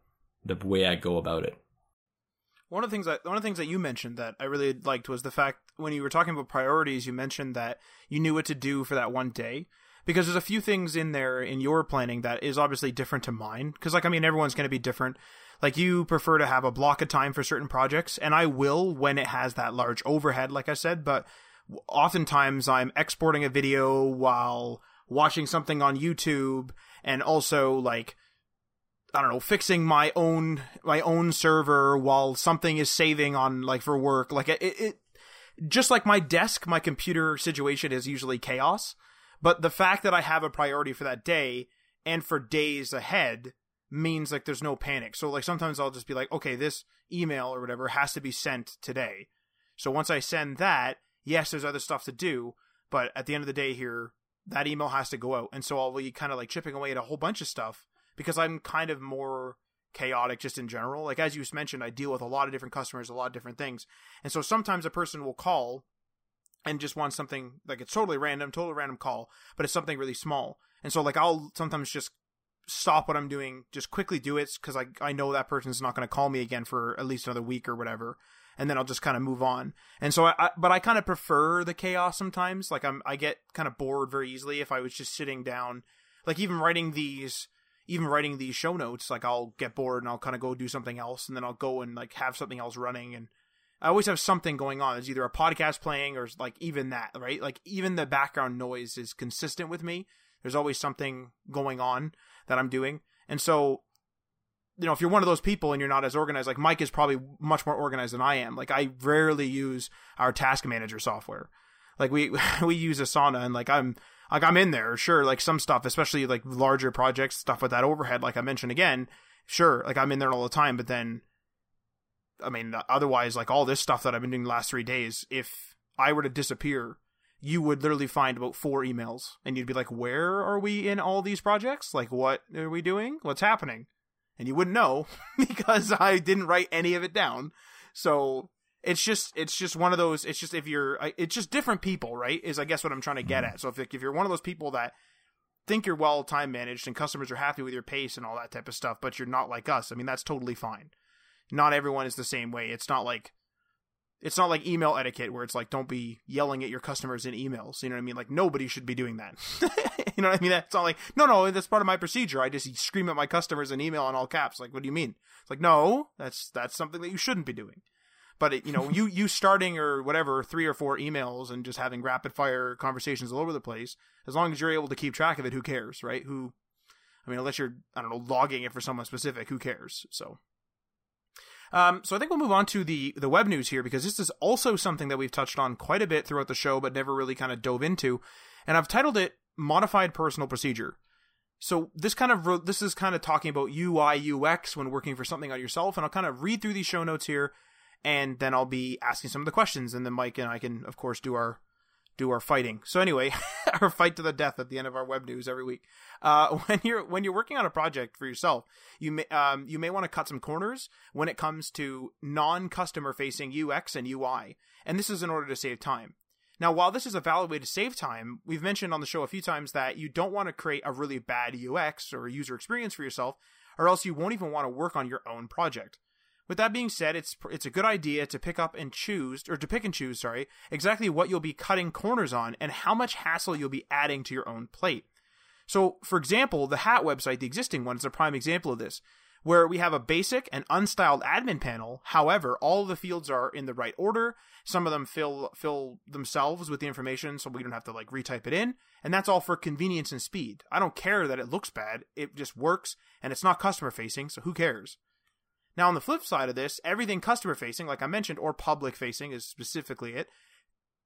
the way I go about it. One of the things that one of the things that you mentioned that I really liked was the fact when you were talking about priorities, you mentioned that you knew what to do for that one day because there's a few things in there in your planning that is obviously different to mine. Because like I mean, everyone's going to be different. Like you prefer to have a block of time for certain projects, and I will when it has that large overhead, like I said. But oftentimes I'm exporting a video while watching something on YouTube, and also like I don't know, fixing my own my own server while something is saving on like for work. Like it, it just like my desk, my computer situation is usually chaos. But the fact that I have a priority for that day and for days ahead means like there's no panic. So like sometimes I'll just be like, okay, this email or whatever has to be sent today. So once I send that, yes, there's other stuff to do, but at the end of the day here, that email has to go out. And so I'll be kind of like chipping away at a whole bunch of stuff because I'm kind of more chaotic just in general. Like as you mentioned, I deal with a lot of different customers, a lot of different things. And so sometimes a person will call and just wants something like it's totally random, totally random call, but it's something really small. And so like I'll sometimes just stop what I'm doing, just quickly do it because I I know that person's not going to call me again for at least another week or whatever, and then I'll just kind of move on. And so I, I but I kind of prefer the chaos sometimes. Like I'm I get kind of bored very easily if I was just sitting down, like even writing these. Even writing these show notes, like I'll get bored and I'll kind of go do something else, and then I'll go and like have something else running, and I always have something going on. There's either a podcast playing or like even that, right? Like even the background noise is consistent with me. There's always something going on that I'm doing. And so, you know, if you're one of those people and you're not as organized, like Mike is probably much more organized than I am. Like I rarely use our task manager software. Like we we use Asana and like I'm like I'm in there, sure, like some stuff, especially like larger projects, stuff with that overhead, like I mentioned again, sure, like I'm in there all the time, but then I mean, otherwise, like all this stuff that I've been doing the last three days, if I were to disappear, you would literally find about four emails and you'd be like, where are we in all these projects? Like, what are we doing? What's happening? And you wouldn't know because I didn't write any of it down. So it's just, it's just one of those, it's just if you're, it's just different people, right? Is I guess what I'm trying to get mm-hmm. at. So if, if you're one of those people that think you're well time managed and customers are happy with your pace and all that type of stuff, but you're not like us, I mean, that's totally fine not everyone is the same way. It's not like it's not like email etiquette where it's like don't be yelling at your customers in emails. You know what I mean? Like nobody should be doing that. you know what I mean? It's not like no, no, that's part of my procedure. I just scream at my customers in email in all caps. Like, what do you mean? It's like no, that's that's something that you shouldn't be doing. But it, you know, you you starting or whatever three or four emails and just having rapid fire conversations all over the place. As long as you're able to keep track of it, who cares, right? Who, I mean, unless you're I don't know logging it for someone specific, who cares? So um, so I think we'll move on to the the web news here because this is also something that we've touched on quite a bit throughout the show, but never really kind of dove into. And I've titled it "Modified Personal Procedure." So this kind of this is kind of talking about UI UX when working for something on yourself, and I'll kind of read through these show notes here, and then I'll be asking some of the questions, and then Mike and I can of course do our do our fighting. So anyway, our fight to the death at the end of our web news every week. Uh, when you're when you're working on a project for yourself, you may um, you may want to cut some corners when it comes to non-customer facing UX and UI, and this is in order to save time. Now, while this is a valid way to save time, we've mentioned on the show a few times that you don't want to create a really bad UX or user experience for yourself, or else you won't even want to work on your own project. With that being said, it's it's a good idea to pick up and choose or to pick and choose, sorry, exactly what you'll be cutting corners on and how much hassle you'll be adding to your own plate. So, for example, the hat website, the existing one, is a prime example of this. where we have a basic and unstyled admin panel. However, all the fields are in the right order. Some of them fill fill themselves with the information so we don't have to like retype it in, and that's all for convenience and speed. I don't care that it looks bad. It just works and it's not customer facing, so who cares? Now on the flip side of this, everything customer facing, like I mentioned, or public facing is specifically it,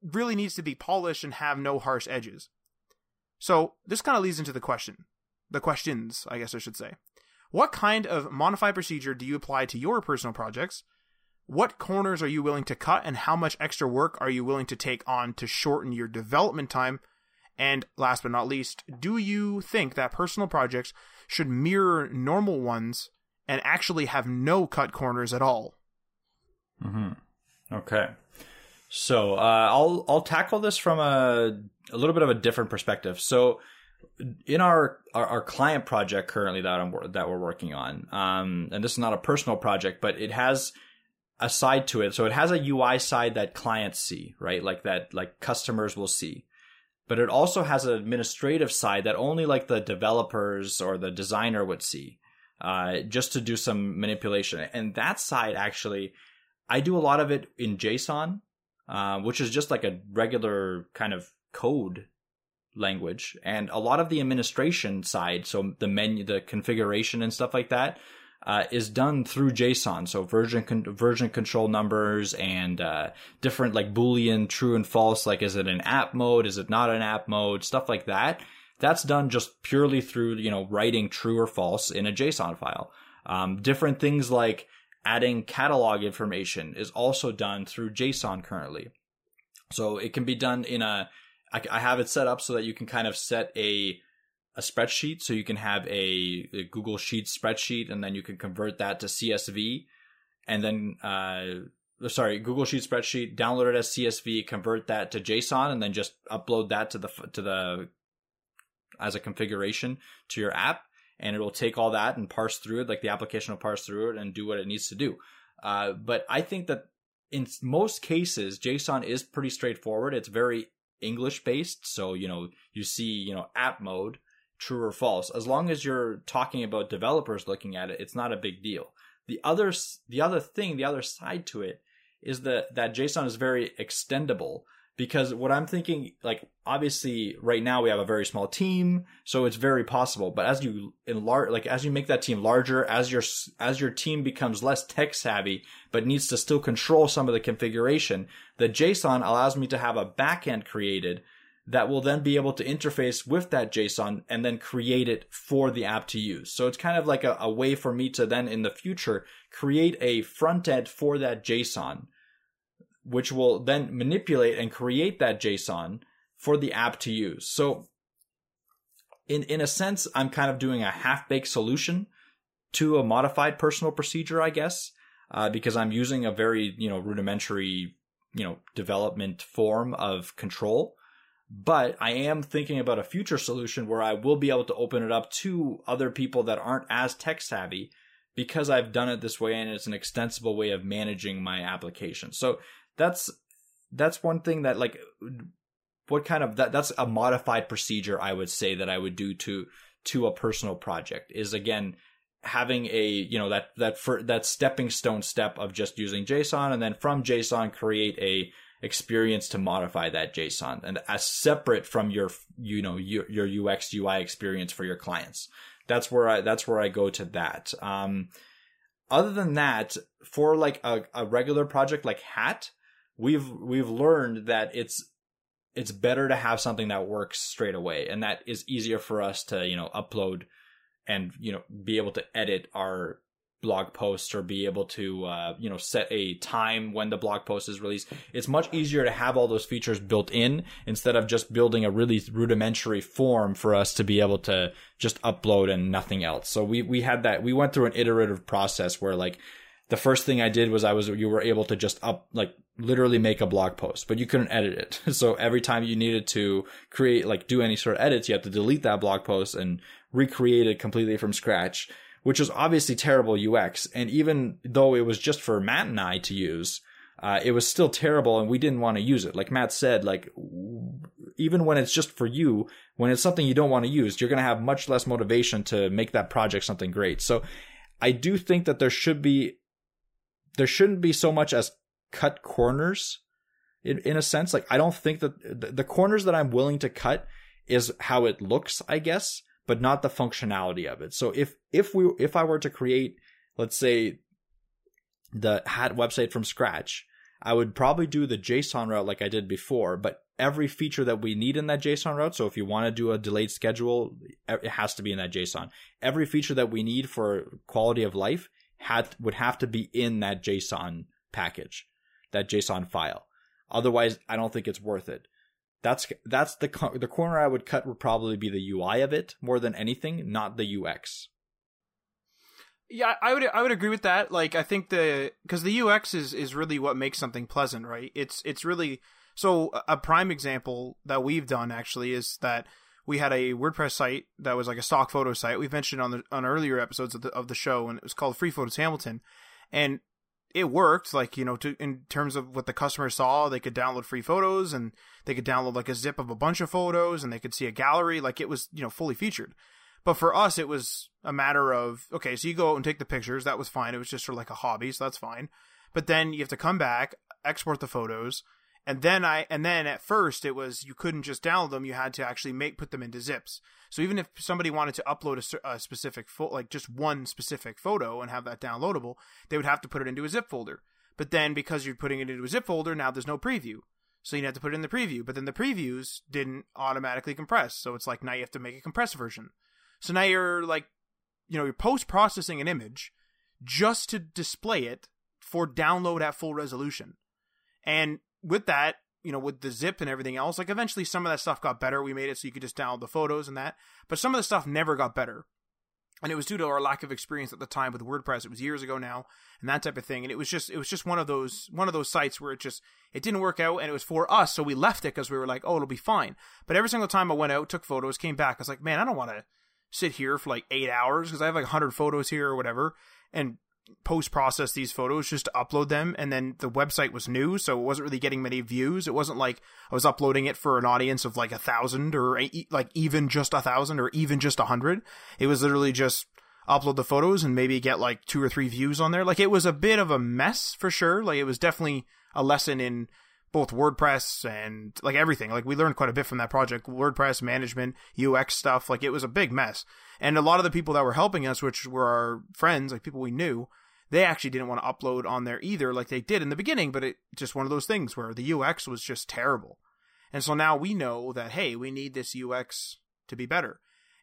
really needs to be polished and have no harsh edges. So this kind of leads into the question. The questions, I guess I should say. What kind of modified procedure do you apply to your personal projects? What corners are you willing to cut and how much extra work are you willing to take on to shorten your development time? And last but not least, do you think that personal projects should mirror normal ones and actually have no cut corners at all? Mm-hmm. Okay. So uh, I'll I'll tackle this from a a little bit of a different perspective. So in our, our, our client project currently that I'm that we're working on, um, and this is not a personal project, but it has a side to it. So it has a UI side that clients see, right? Like that, like customers will see. But it also has an administrative side that only like the developers or the designer would see, uh, just to do some manipulation. And that side actually, I do a lot of it in JSON, uh, which is just like a regular kind of code language. And a lot of the administration side so the menu the configuration and stuff like that uh, is done through json. So version con- version control numbers and uh, different like boolean true and false like is it an app mode? Is it not an app mode? Stuff like that that's done just purely through you know writing true or false in a json file. Um, different things like adding catalog information is also done through json currently. So it can be done in a I, I have it set up so that you can kind of set a a spreadsheet. So you can have a, a, Google Sheets spreadsheet and then you can convert that to CSV and then uh sorry Google Sheet spreadsheet download it as CSV convert that to JSON and then just upload that to the to the as a configuration to your app and it will take all that and parse through it like the application will parse through it and do what it needs to do uh, but I think that in most cases JSON is pretty straightforward it's very English based. So, you know, you see, you know, app mode, true or false. As long as you're talking about developers looking at it, it's not a big deal. The other, the other thing, the other side to it is that, that JSON is very extendable because what I'm thinking, like obviously right now we have a very small team, so it's very possible. But as you enlarge, like as you make that team larger, as your as your team becomes less tech savvy, but needs to still control some of the configuration, the JSON allows me to have a backend created that will then be able to interface with that JSON and then create it for the app to use. So it's kind of like a, a way for me to then in the future create a front end for that JSON which will then manipulate and create that JSON for the app to use. So in, in a sense, I'm kind of doing a half baked solution to a modified personal procedure, I guess, uh, because I'm using a very, you know, rudimentary, you know, development form of control. But I am thinking about a future solution where I will be able to open it up to other people that aren't as tech savvy because I've done it this way and it's an extensible way of managing my application. So that's that's one thing that like what kind of that that's a modified procedure I would say that I would do to to a personal project is again having a you know that that for that stepping stone step of just using JSON and then from JSON create a experience to modify that JSON and as separate from your you know your, your UX UI experience for your clients. That's where I that's where I go to that. Um, other than that, for like a, a regular project like Hat, we've we've learned that it's it's better to have something that works straight away and that is easier for us to you know upload and you know be able to edit our blog posts or be able to uh, you know set a time when the blog post is released. It's much easier to have all those features built in instead of just building a really rudimentary form for us to be able to just upload and nothing else. So we we had that we went through an iterative process where like the first thing I did was I was you were able to just up like literally make a blog post, but you couldn't edit it. So every time you needed to create like do any sort of edits, you have to delete that blog post and recreate it completely from scratch, which was obviously terrible UX. And even though it was just for Matt and I to use, uh, it was still terrible and we didn't want to use it. Like Matt said, like even when it's just for you, when it's something you don't want to use, you're going to have much less motivation to make that project something great. So I do think that there should be there shouldn't be so much as cut corners in, in a sense. Like I don't think that the, corners that I'm willing to cut is how it looks, I guess, but not the functionality of it. So if if we if I were to create, let's say, the hat website from scratch, I would probably do the JSON route like I did before, but every feature that we need in that JSON route. So if you want to do a delayed schedule, it has to be in that JSON. Every feature that we need for quality of life had would have to be in that JSON package, that JSON file. Otherwise, I don't think it's worth it. That's that's the the corner I would cut would probably be the UI of it more than anything, not the UX. Yeah, I would I would agree with that. Like I think the because the UX is is really what makes something pleasant, right? It's it's really so a prime example that we've done actually is that we had a WordPress site that was like a stock photo site. We've mentioned on the on earlier episodes of the of the show, and it was called Free Photos Hamilton, and it worked. Like you know, to, in terms of what the customer saw, they could download free photos, and they could download like a zip of a bunch of photos, and they could see a gallery. Like it was you know fully featured. But for us, it was a matter of okay, so you go out and take the pictures. That was fine. It was just sort of like a hobby, so that's fine. But then you have to come back, export the photos, and then I and then at first it was you couldn't just download them; you had to actually make put them into zips. So even if somebody wanted to upload a, a specific fo- like just one specific photo and have that downloadable, they would have to put it into a zip folder. But then because you're putting it into a zip folder, now there's no preview. So you have to put it in the preview, but then the previews didn't automatically compress. So it's like now you have to make a compressed version. So now you're like, you know, you're post processing an image just to display it for download at full resolution. And with that, you know, with the zip and everything else, like eventually some of that stuff got better. We made it so you could just download the photos and that, but some of the stuff never got better. And it was due to our lack of experience at the time with WordPress. It was years ago now, and that type of thing. And it was just, it was just one of those, one of those sites where it just, it didn't work out, and it was for us, so we left it because we were like, oh, it'll be fine. But every single time I went out, took photos, came back, I was like, man, I don't want to sit here for like eight hours because I have like hundred photos here or whatever, and post process these photos just to upload them and then the website was new so it wasn't really getting many views it wasn't like i was uploading it for an audience of like a thousand or like even just a thousand or even just a hundred it was literally just upload the photos and maybe get like two or three views on there like it was a bit of a mess for sure like it was definitely a lesson in both WordPress and like everything. Like we learned quite a bit from that project, WordPress management, UX stuff. Like it was a big mess. And a lot of the people that were helping us, which were our friends, like people we knew, they actually didn't want to upload on there either, like they did in the beginning, but it just one of those things where the UX was just terrible. And so now we know that, hey, we need this UX to be better.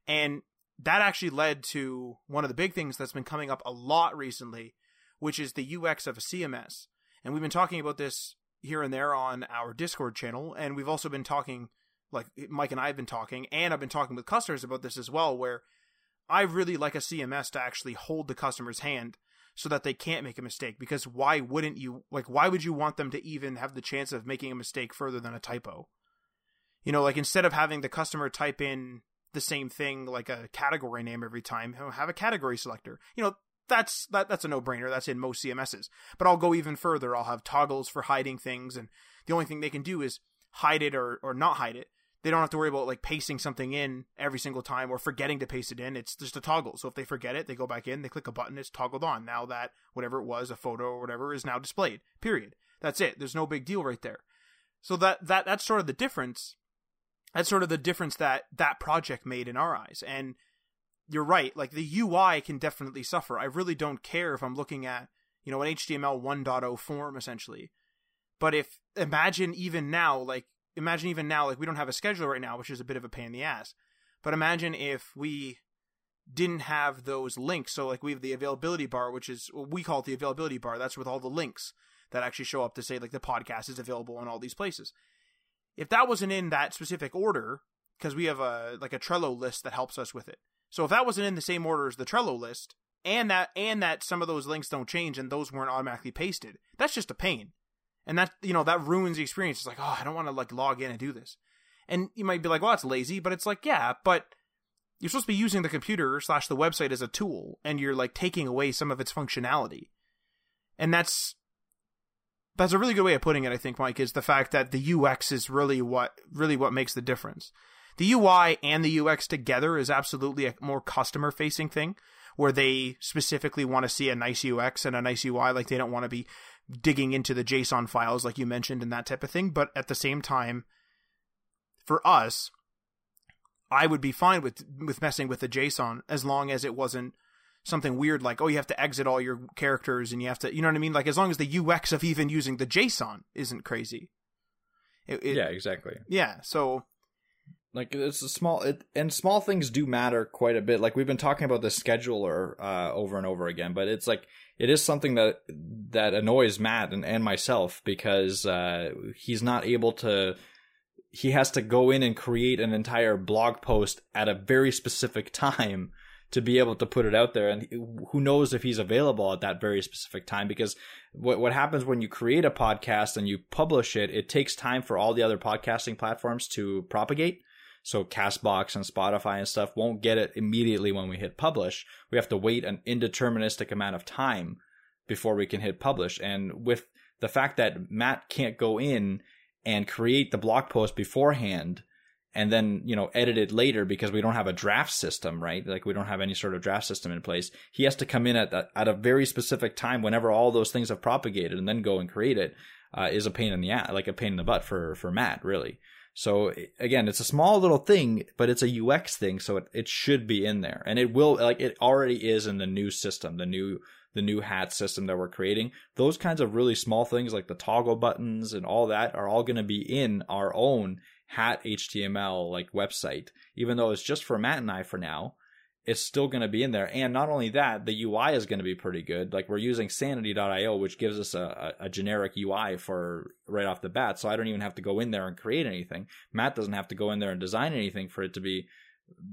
And that actually led to one of the big things that's been coming up a lot recently, which is the UX of a CMS. And we've been talking about this here and there on our Discord channel, and we've also been talking, like Mike and I have been talking, and I've been talking with customers about this as well, where I really like a CMS to actually hold the customer's hand so that they can't make a mistake because why wouldn't you like why would you want them to even have the chance of making a mistake further than a typo? You know like instead of having the customer type in the same thing like a category name every time have a category selector. You know that's that that's a no-brainer. That's in most cms's but i'll go even further. I'll have toggles for hiding things and the only thing they can do is hide it or or not hide it they don't have to worry about like pasting something in every single time or forgetting to paste it in. It's just a toggle. So if they forget it, they go back in, they click a button, it's toggled on. Now that whatever it was, a photo or whatever, is now displayed. Period. That's it. There's no big deal right there. So that that that's sort of the difference. That's sort of the difference that that project made in our eyes. And you're right. Like the UI can definitely suffer. I really don't care if I'm looking at you know an HTML 1.0 form essentially. But if imagine even now, like imagine even now, like we don't have a schedule right now, which is a bit of a pain in the ass. But imagine if we didn't have those links. So like we have the availability bar, which is well, we call it the availability bar. That's with all the links that actually show up to say like the podcast is available in all these places. If that wasn't in that specific order, because we have a like a Trello list that helps us with it. So if that wasn't in the same order as the Trello list, and that and that some of those links don't change and those weren't automatically pasted, that's just a pain and that you know that ruins the experience. It's like, oh, I don't want to like log in and do this. And you might be like, well, that's lazy, but it's like, yeah, but you're supposed to be using the computer slash the website as a tool, and you're like taking away some of its functionality. And that's that's a really good way of putting it, I think, Mike, is the fact that the UX is really what really what makes the difference. The UI and the UX together is absolutely a more customer facing thing. where they specifically want to see a nice UX and a nice UI. Like they don't want to be digging into the JSON files like you mentioned and that type of thing. But at the same time, for us, I would be fine with with messing with the JSON as long as it wasn't something weird like oh you have to exit all your characters and you have to you know what I mean like as long as the UX of even using the JSON isn't crazy. It, it, yeah, exactly. Yeah, so like it's a small it, and small things do matter quite a bit. Like we've been talking about the scheduler uh, over and over again but it's like it is something that that annoys matt and, and myself because uh, he's not able to he has to go in and create an entire blog post at a very specific time to be able to put it out there. And who knows if he's available at that very specific time because what what happens when you create a podcast and you publish it it takes time for all the other podcasting platforms to propagate so Castbox and Spotify and stuff won't get it immediately when we hit publish. We have to wait an indeterministic amount of time before we can hit publish. And with the fact that Matt can't go in and create the blog post beforehand and then, you know, edit it later because we don't have a draft system, right? Like we don't have any sort of draft system in place. He has to come in at that, at a very specific time whenever all those things have propagated and then go and create it. Uh, is a pain in the ass, like a pain in the butt for for Matt, really. So again, it's a small little thing, but it's a UX thing, so it, it should be in there, and it will like it already is in the new system, the new the new hat system that we're creating. Those kinds of really small things like the toggle buttons and all that are all going to be in our own hat HTML like website, even though it's just for Matt and I for now it's still going to be in there. And not only that, the UI is going to be pretty good. Like we're using sanity.io, which gives us a, a, generic UI for right off the bat. So I don't even have to go in there and create anything. Matt doesn't have to go in there and design anything for it to be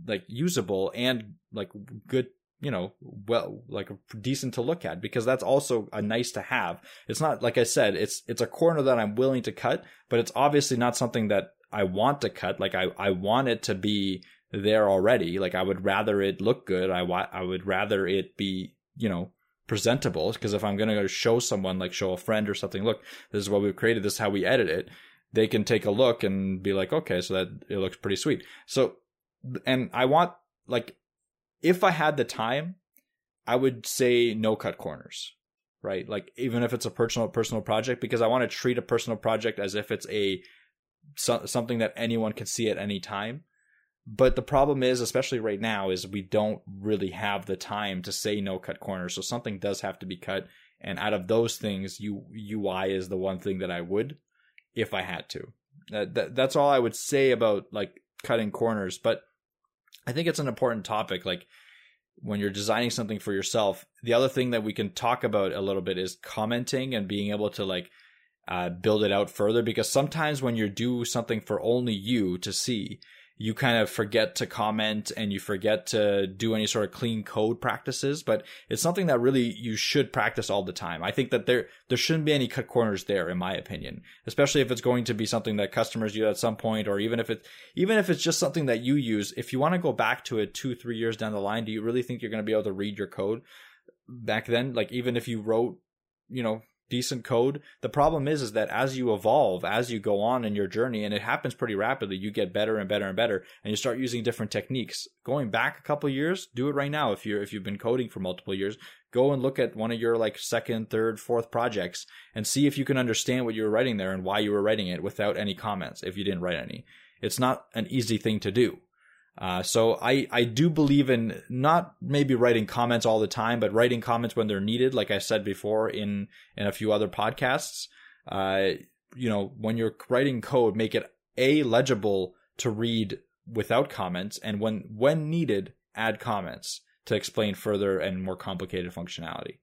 like usable and like good, you know, well, like decent to look at because that's also a nice to have. It's not, like I said, it's, it's a corner that I'm willing to cut, but it's obviously not something that I want to cut. Like I, I want it to be there already. Like I would rather it look good. I wa- I would rather it be, you know, presentable because if I'm going to show someone like show a friend or something, look, this is what we've created. This is how we edit it. They can take a look and be like, okay, so that it looks pretty sweet. So, and I want like, if I had the time, I would say no cut corners, right? Like even if it's a personal personal project, because I want to treat a personal project as if it's a so, something that anyone can see at any time but the problem is, especially right now, is we don't really have the time to say no cut corners. So something does have to be cut. And out of those things, UI is the one thing that I would if I had to. That, that, that's all I would say about like cutting corners. But I think it's an important topic. Like when you're designing something for yourself, the other thing that we can talk about a little bit is commenting and being able to like uh, build it out further. Because sometimes when you do something for only you to see, you kind of forget to comment and you forget to do any sort of clean code practices, but it's something that really you should practice all the time. I think that there there shouldn't be any cut corners there in my opinion, especially if it's going to be something that customers use at some point or even if it even if it's just something that you use, if you want to go back to it 2 3 years down the line, do you really think you're going to be able to read your code back then? Like even if you wrote, you know, decent code. The problem is, is that as you evolve, as you go on in your journey, and it happens pretty rapidly, you get better and better and better, and you start using different techniques. Going back a couple years, do it right now. If you're if you've been coding for multiple years, go and look at one of your like second, third, fourth projects and see if you can understand what you were writing there and why you were writing it without any comments. If you didn't write any, it's not an easy thing to do. Uh, so I, I do believe in not maybe writing comments all the time, but writing comments when they're needed. Like I said before in, in a few other podcasts, uh, you know, when you're writing code, make it a legible to read without comments. And when, when needed, add comments to explain further and more complicated functionality.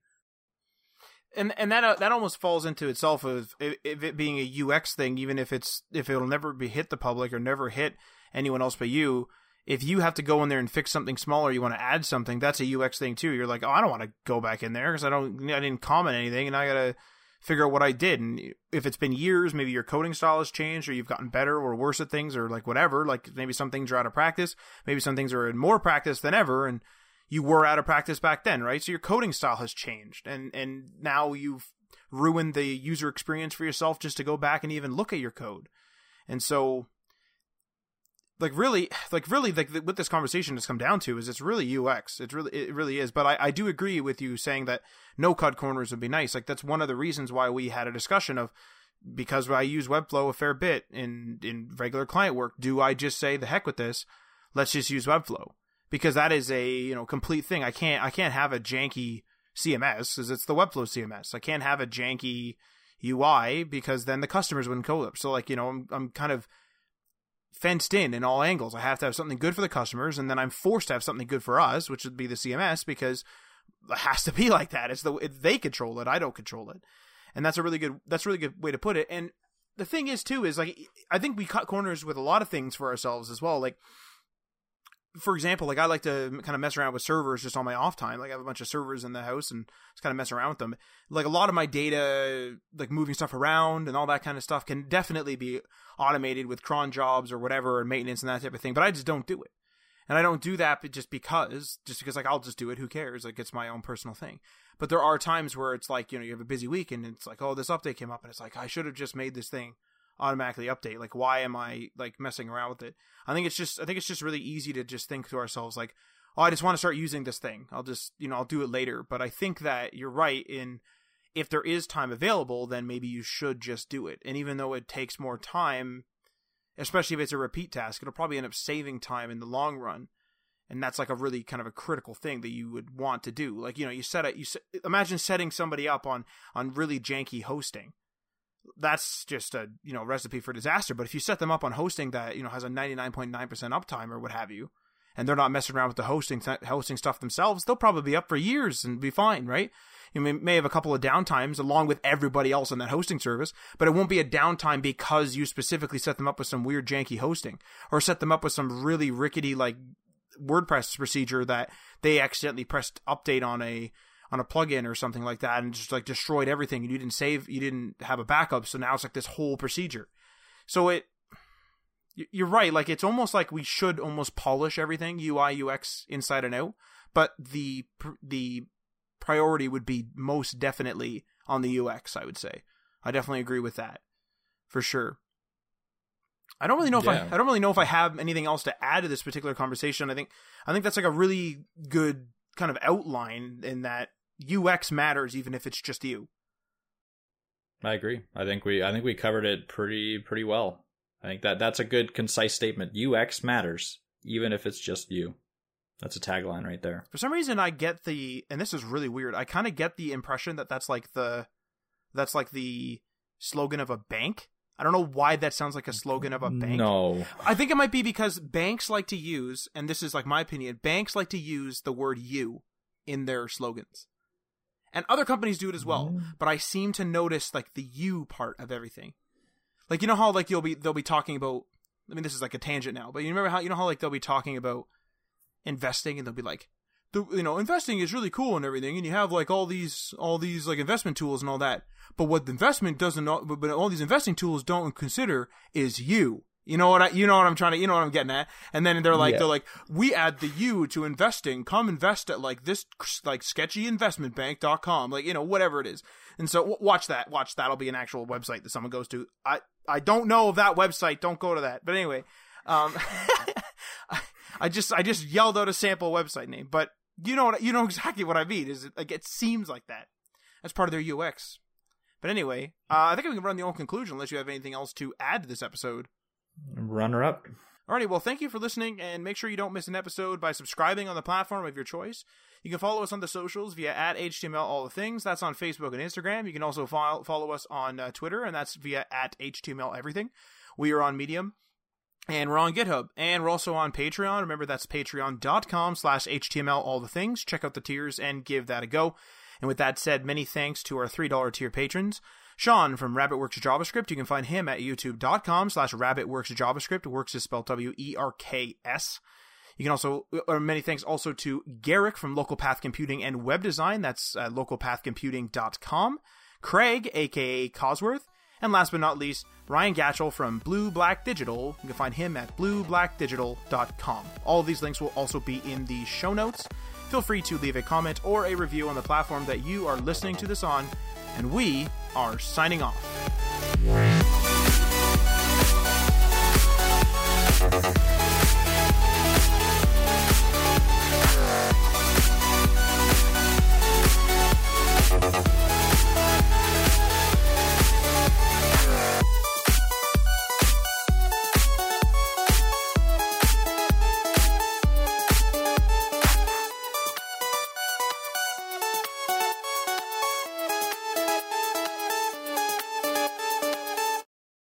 And and that uh, that almost falls into itself of if it being a UX thing, even if it's if it'll never be hit the public or never hit anyone else but you if you have to go in there and fix something smaller, you want to add something, that's a UX thing too. You're like, oh, I don't want to go back in there because I don't, I didn't comment anything, and I gotta figure out what I did. And if it's been years, maybe your coding style has changed, or you've gotten better or worse at things, or like whatever. Like maybe some things are out of practice, maybe some things are in more practice than ever, and you were out of practice back then, right? So your coding style has changed, and and now you've ruined the user experience for yourself just to go back and even look at your code. And so like really like really like what this conversation has come down to is it's really ux it's really it really is. But I, I do agree with you saying that no cut corners would be nice. Like that's one of the reasons why we had a discussion of because i use webflow a fair bit in in regular client work do i just say the heck with this? Let's just use webflow. Because that is a you know complete thing. I can't i can't have a janky cms because it's the webflow cms i can't have a janky ui because then the customers wouldn't code up. So like you know i'm, I'm kind of fenced in in all angles. I have to have something good for the customers, and then I'm forced to have something good for us, which would be the CMS, because it has to be like that. It's the it, they control it, I don't control it, and that's a really good that's a really good way to put it. And the thing is too is like I think we cut corners with a lot of things for ourselves as well. Like for example, like I like to kind of mess around with servers just on my off time. Like I have a bunch of servers in the house and just kind of mess around with them. Like a lot of my data, like moving stuff around and all that kind of stuff can definitely be automated with cron jobs or whatever and maintenance and that type of thing. But I just don't do it. And I don't do that just because, just because like I'll just do it. Who cares? Like it's my own personal thing. But there are times where it's like, you know, you have a busy week and it's like, oh, this update came up and it's like, I should have just made this thing automatically update. Like, why am I like messing around with it? I think it's just, I think it's just really easy to just think to ourselves like, oh, I just want to start using this thing. I'll just, you know, I'll do it later. But I think that you're right in if there is time available, then maybe you should just do it. And even though it takes more time, especially if it's a repeat task, it'll probably end up saving time in the long run. And that's like a really kind of a critical thing that you would want to do. Like, you know, you set it, you set, imagine setting somebody up on, on really janky hosting that's just a you know recipe for disaster. But if you set them up on hosting that you know has a ninety nine point nine percent uptime or what have you, and they're not messing around with the hosting hosting stuff themselves, they'll probably be up for years and be fine, right? You may, may have a couple of downtimes along with everybody else on that hosting service, but it won't be a downtime because you specifically set them up with some weird janky hosting or set them up with some really rickety like WordPress procedure that they accidentally pressed update on a on a plugin or something like that and just like destroyed everything and you didn't save you didn't have a backup so now it's like this whole procedure so it you're right like it's almost like we should almost polish everything ui ux inside and out but the the priority would be most definitely on the ux i would say i definitely agree with that for sure I don't really know if yeah. I I don't really know if I have anything else to add to this particular conversation. I think I think that's like a really good kind of outline in that UX matters even if it's just you. I agree. I think we I think we covered it pretty pretty well. I think that that's a good concise statement. UX matters even if it's just you. That's a tagline right there. For some reason I get the and this is really weird. I kind of get the impression that that's like the that's like the slogan of a bank. I don't know why that sounds like a slogan of a bank. No. I think it might be because banks like to use and this is like my opinion, banks like to use the word you in their slogans and other companies do it as well. Mm. But I seem to notice like the you part of everything. Like you know how like you'll be they'll be talking about. I mean, this is like a tangent now, but you remember how you know how like they'll be talking about investing and they'll be like, the, you know, investing is really cool and everything, and you have like all these all these like investment tools and all that. But what the investment doesn't, but all these investing tools don't consider is you. You know what I, you know what I'm trying to, you know what I'm getting at. And then they're like, yeah. they're like, we add the U to investing. Come invest at like this, like sketchyinvestmentbank.com, like, you know, whatever it is. And so w- watch that, watch that'll be an actual website that someone goes to. I, I don't know of that website. Don't go to that. But anyway, um, I just, I just yelled out a sample website name, but you know what, you know exactly what I mean. Is it like, it seems like that. That's part of their UX. But anyway, uh, I think we can run the own conclusion unless you have anything else to add to this episode runner up. Alrighty, well, thank you for listening, and make sure you don't miss an episode by subscribing on the platform of your choice. You can follow us on the socials via at HTML All the Things. That's on Facebook and Instagram. You can also follow, follow us on uh, Twitter, and that's via at HTML Everything. We are on Medium, and we're on GitHub, and we're also on Patreon. Remember, that's patreon.com slash HTML All the Things. Check out the tiers and give that a go. And with that said, many thanks to our $3 tier patrons. Sean from RabbitWerks JavaScript. You can find him at youtube.com slash RabbitWerks JavaScript. Works is spelled W-E-R-K-S. You can also, or many thanks also to Garrick from Local Path Computing and Web Design. That's uh, localpathcomputing.com. Craig, aka Cosworth. And last but not least, Ryan Gatchell from Blue Black Digital. You can find him at blueblackdigital.com. All these links will also be in the show notes. Feel free to leave a comment or a review on the platform that you are listening to this on, and we are signing off.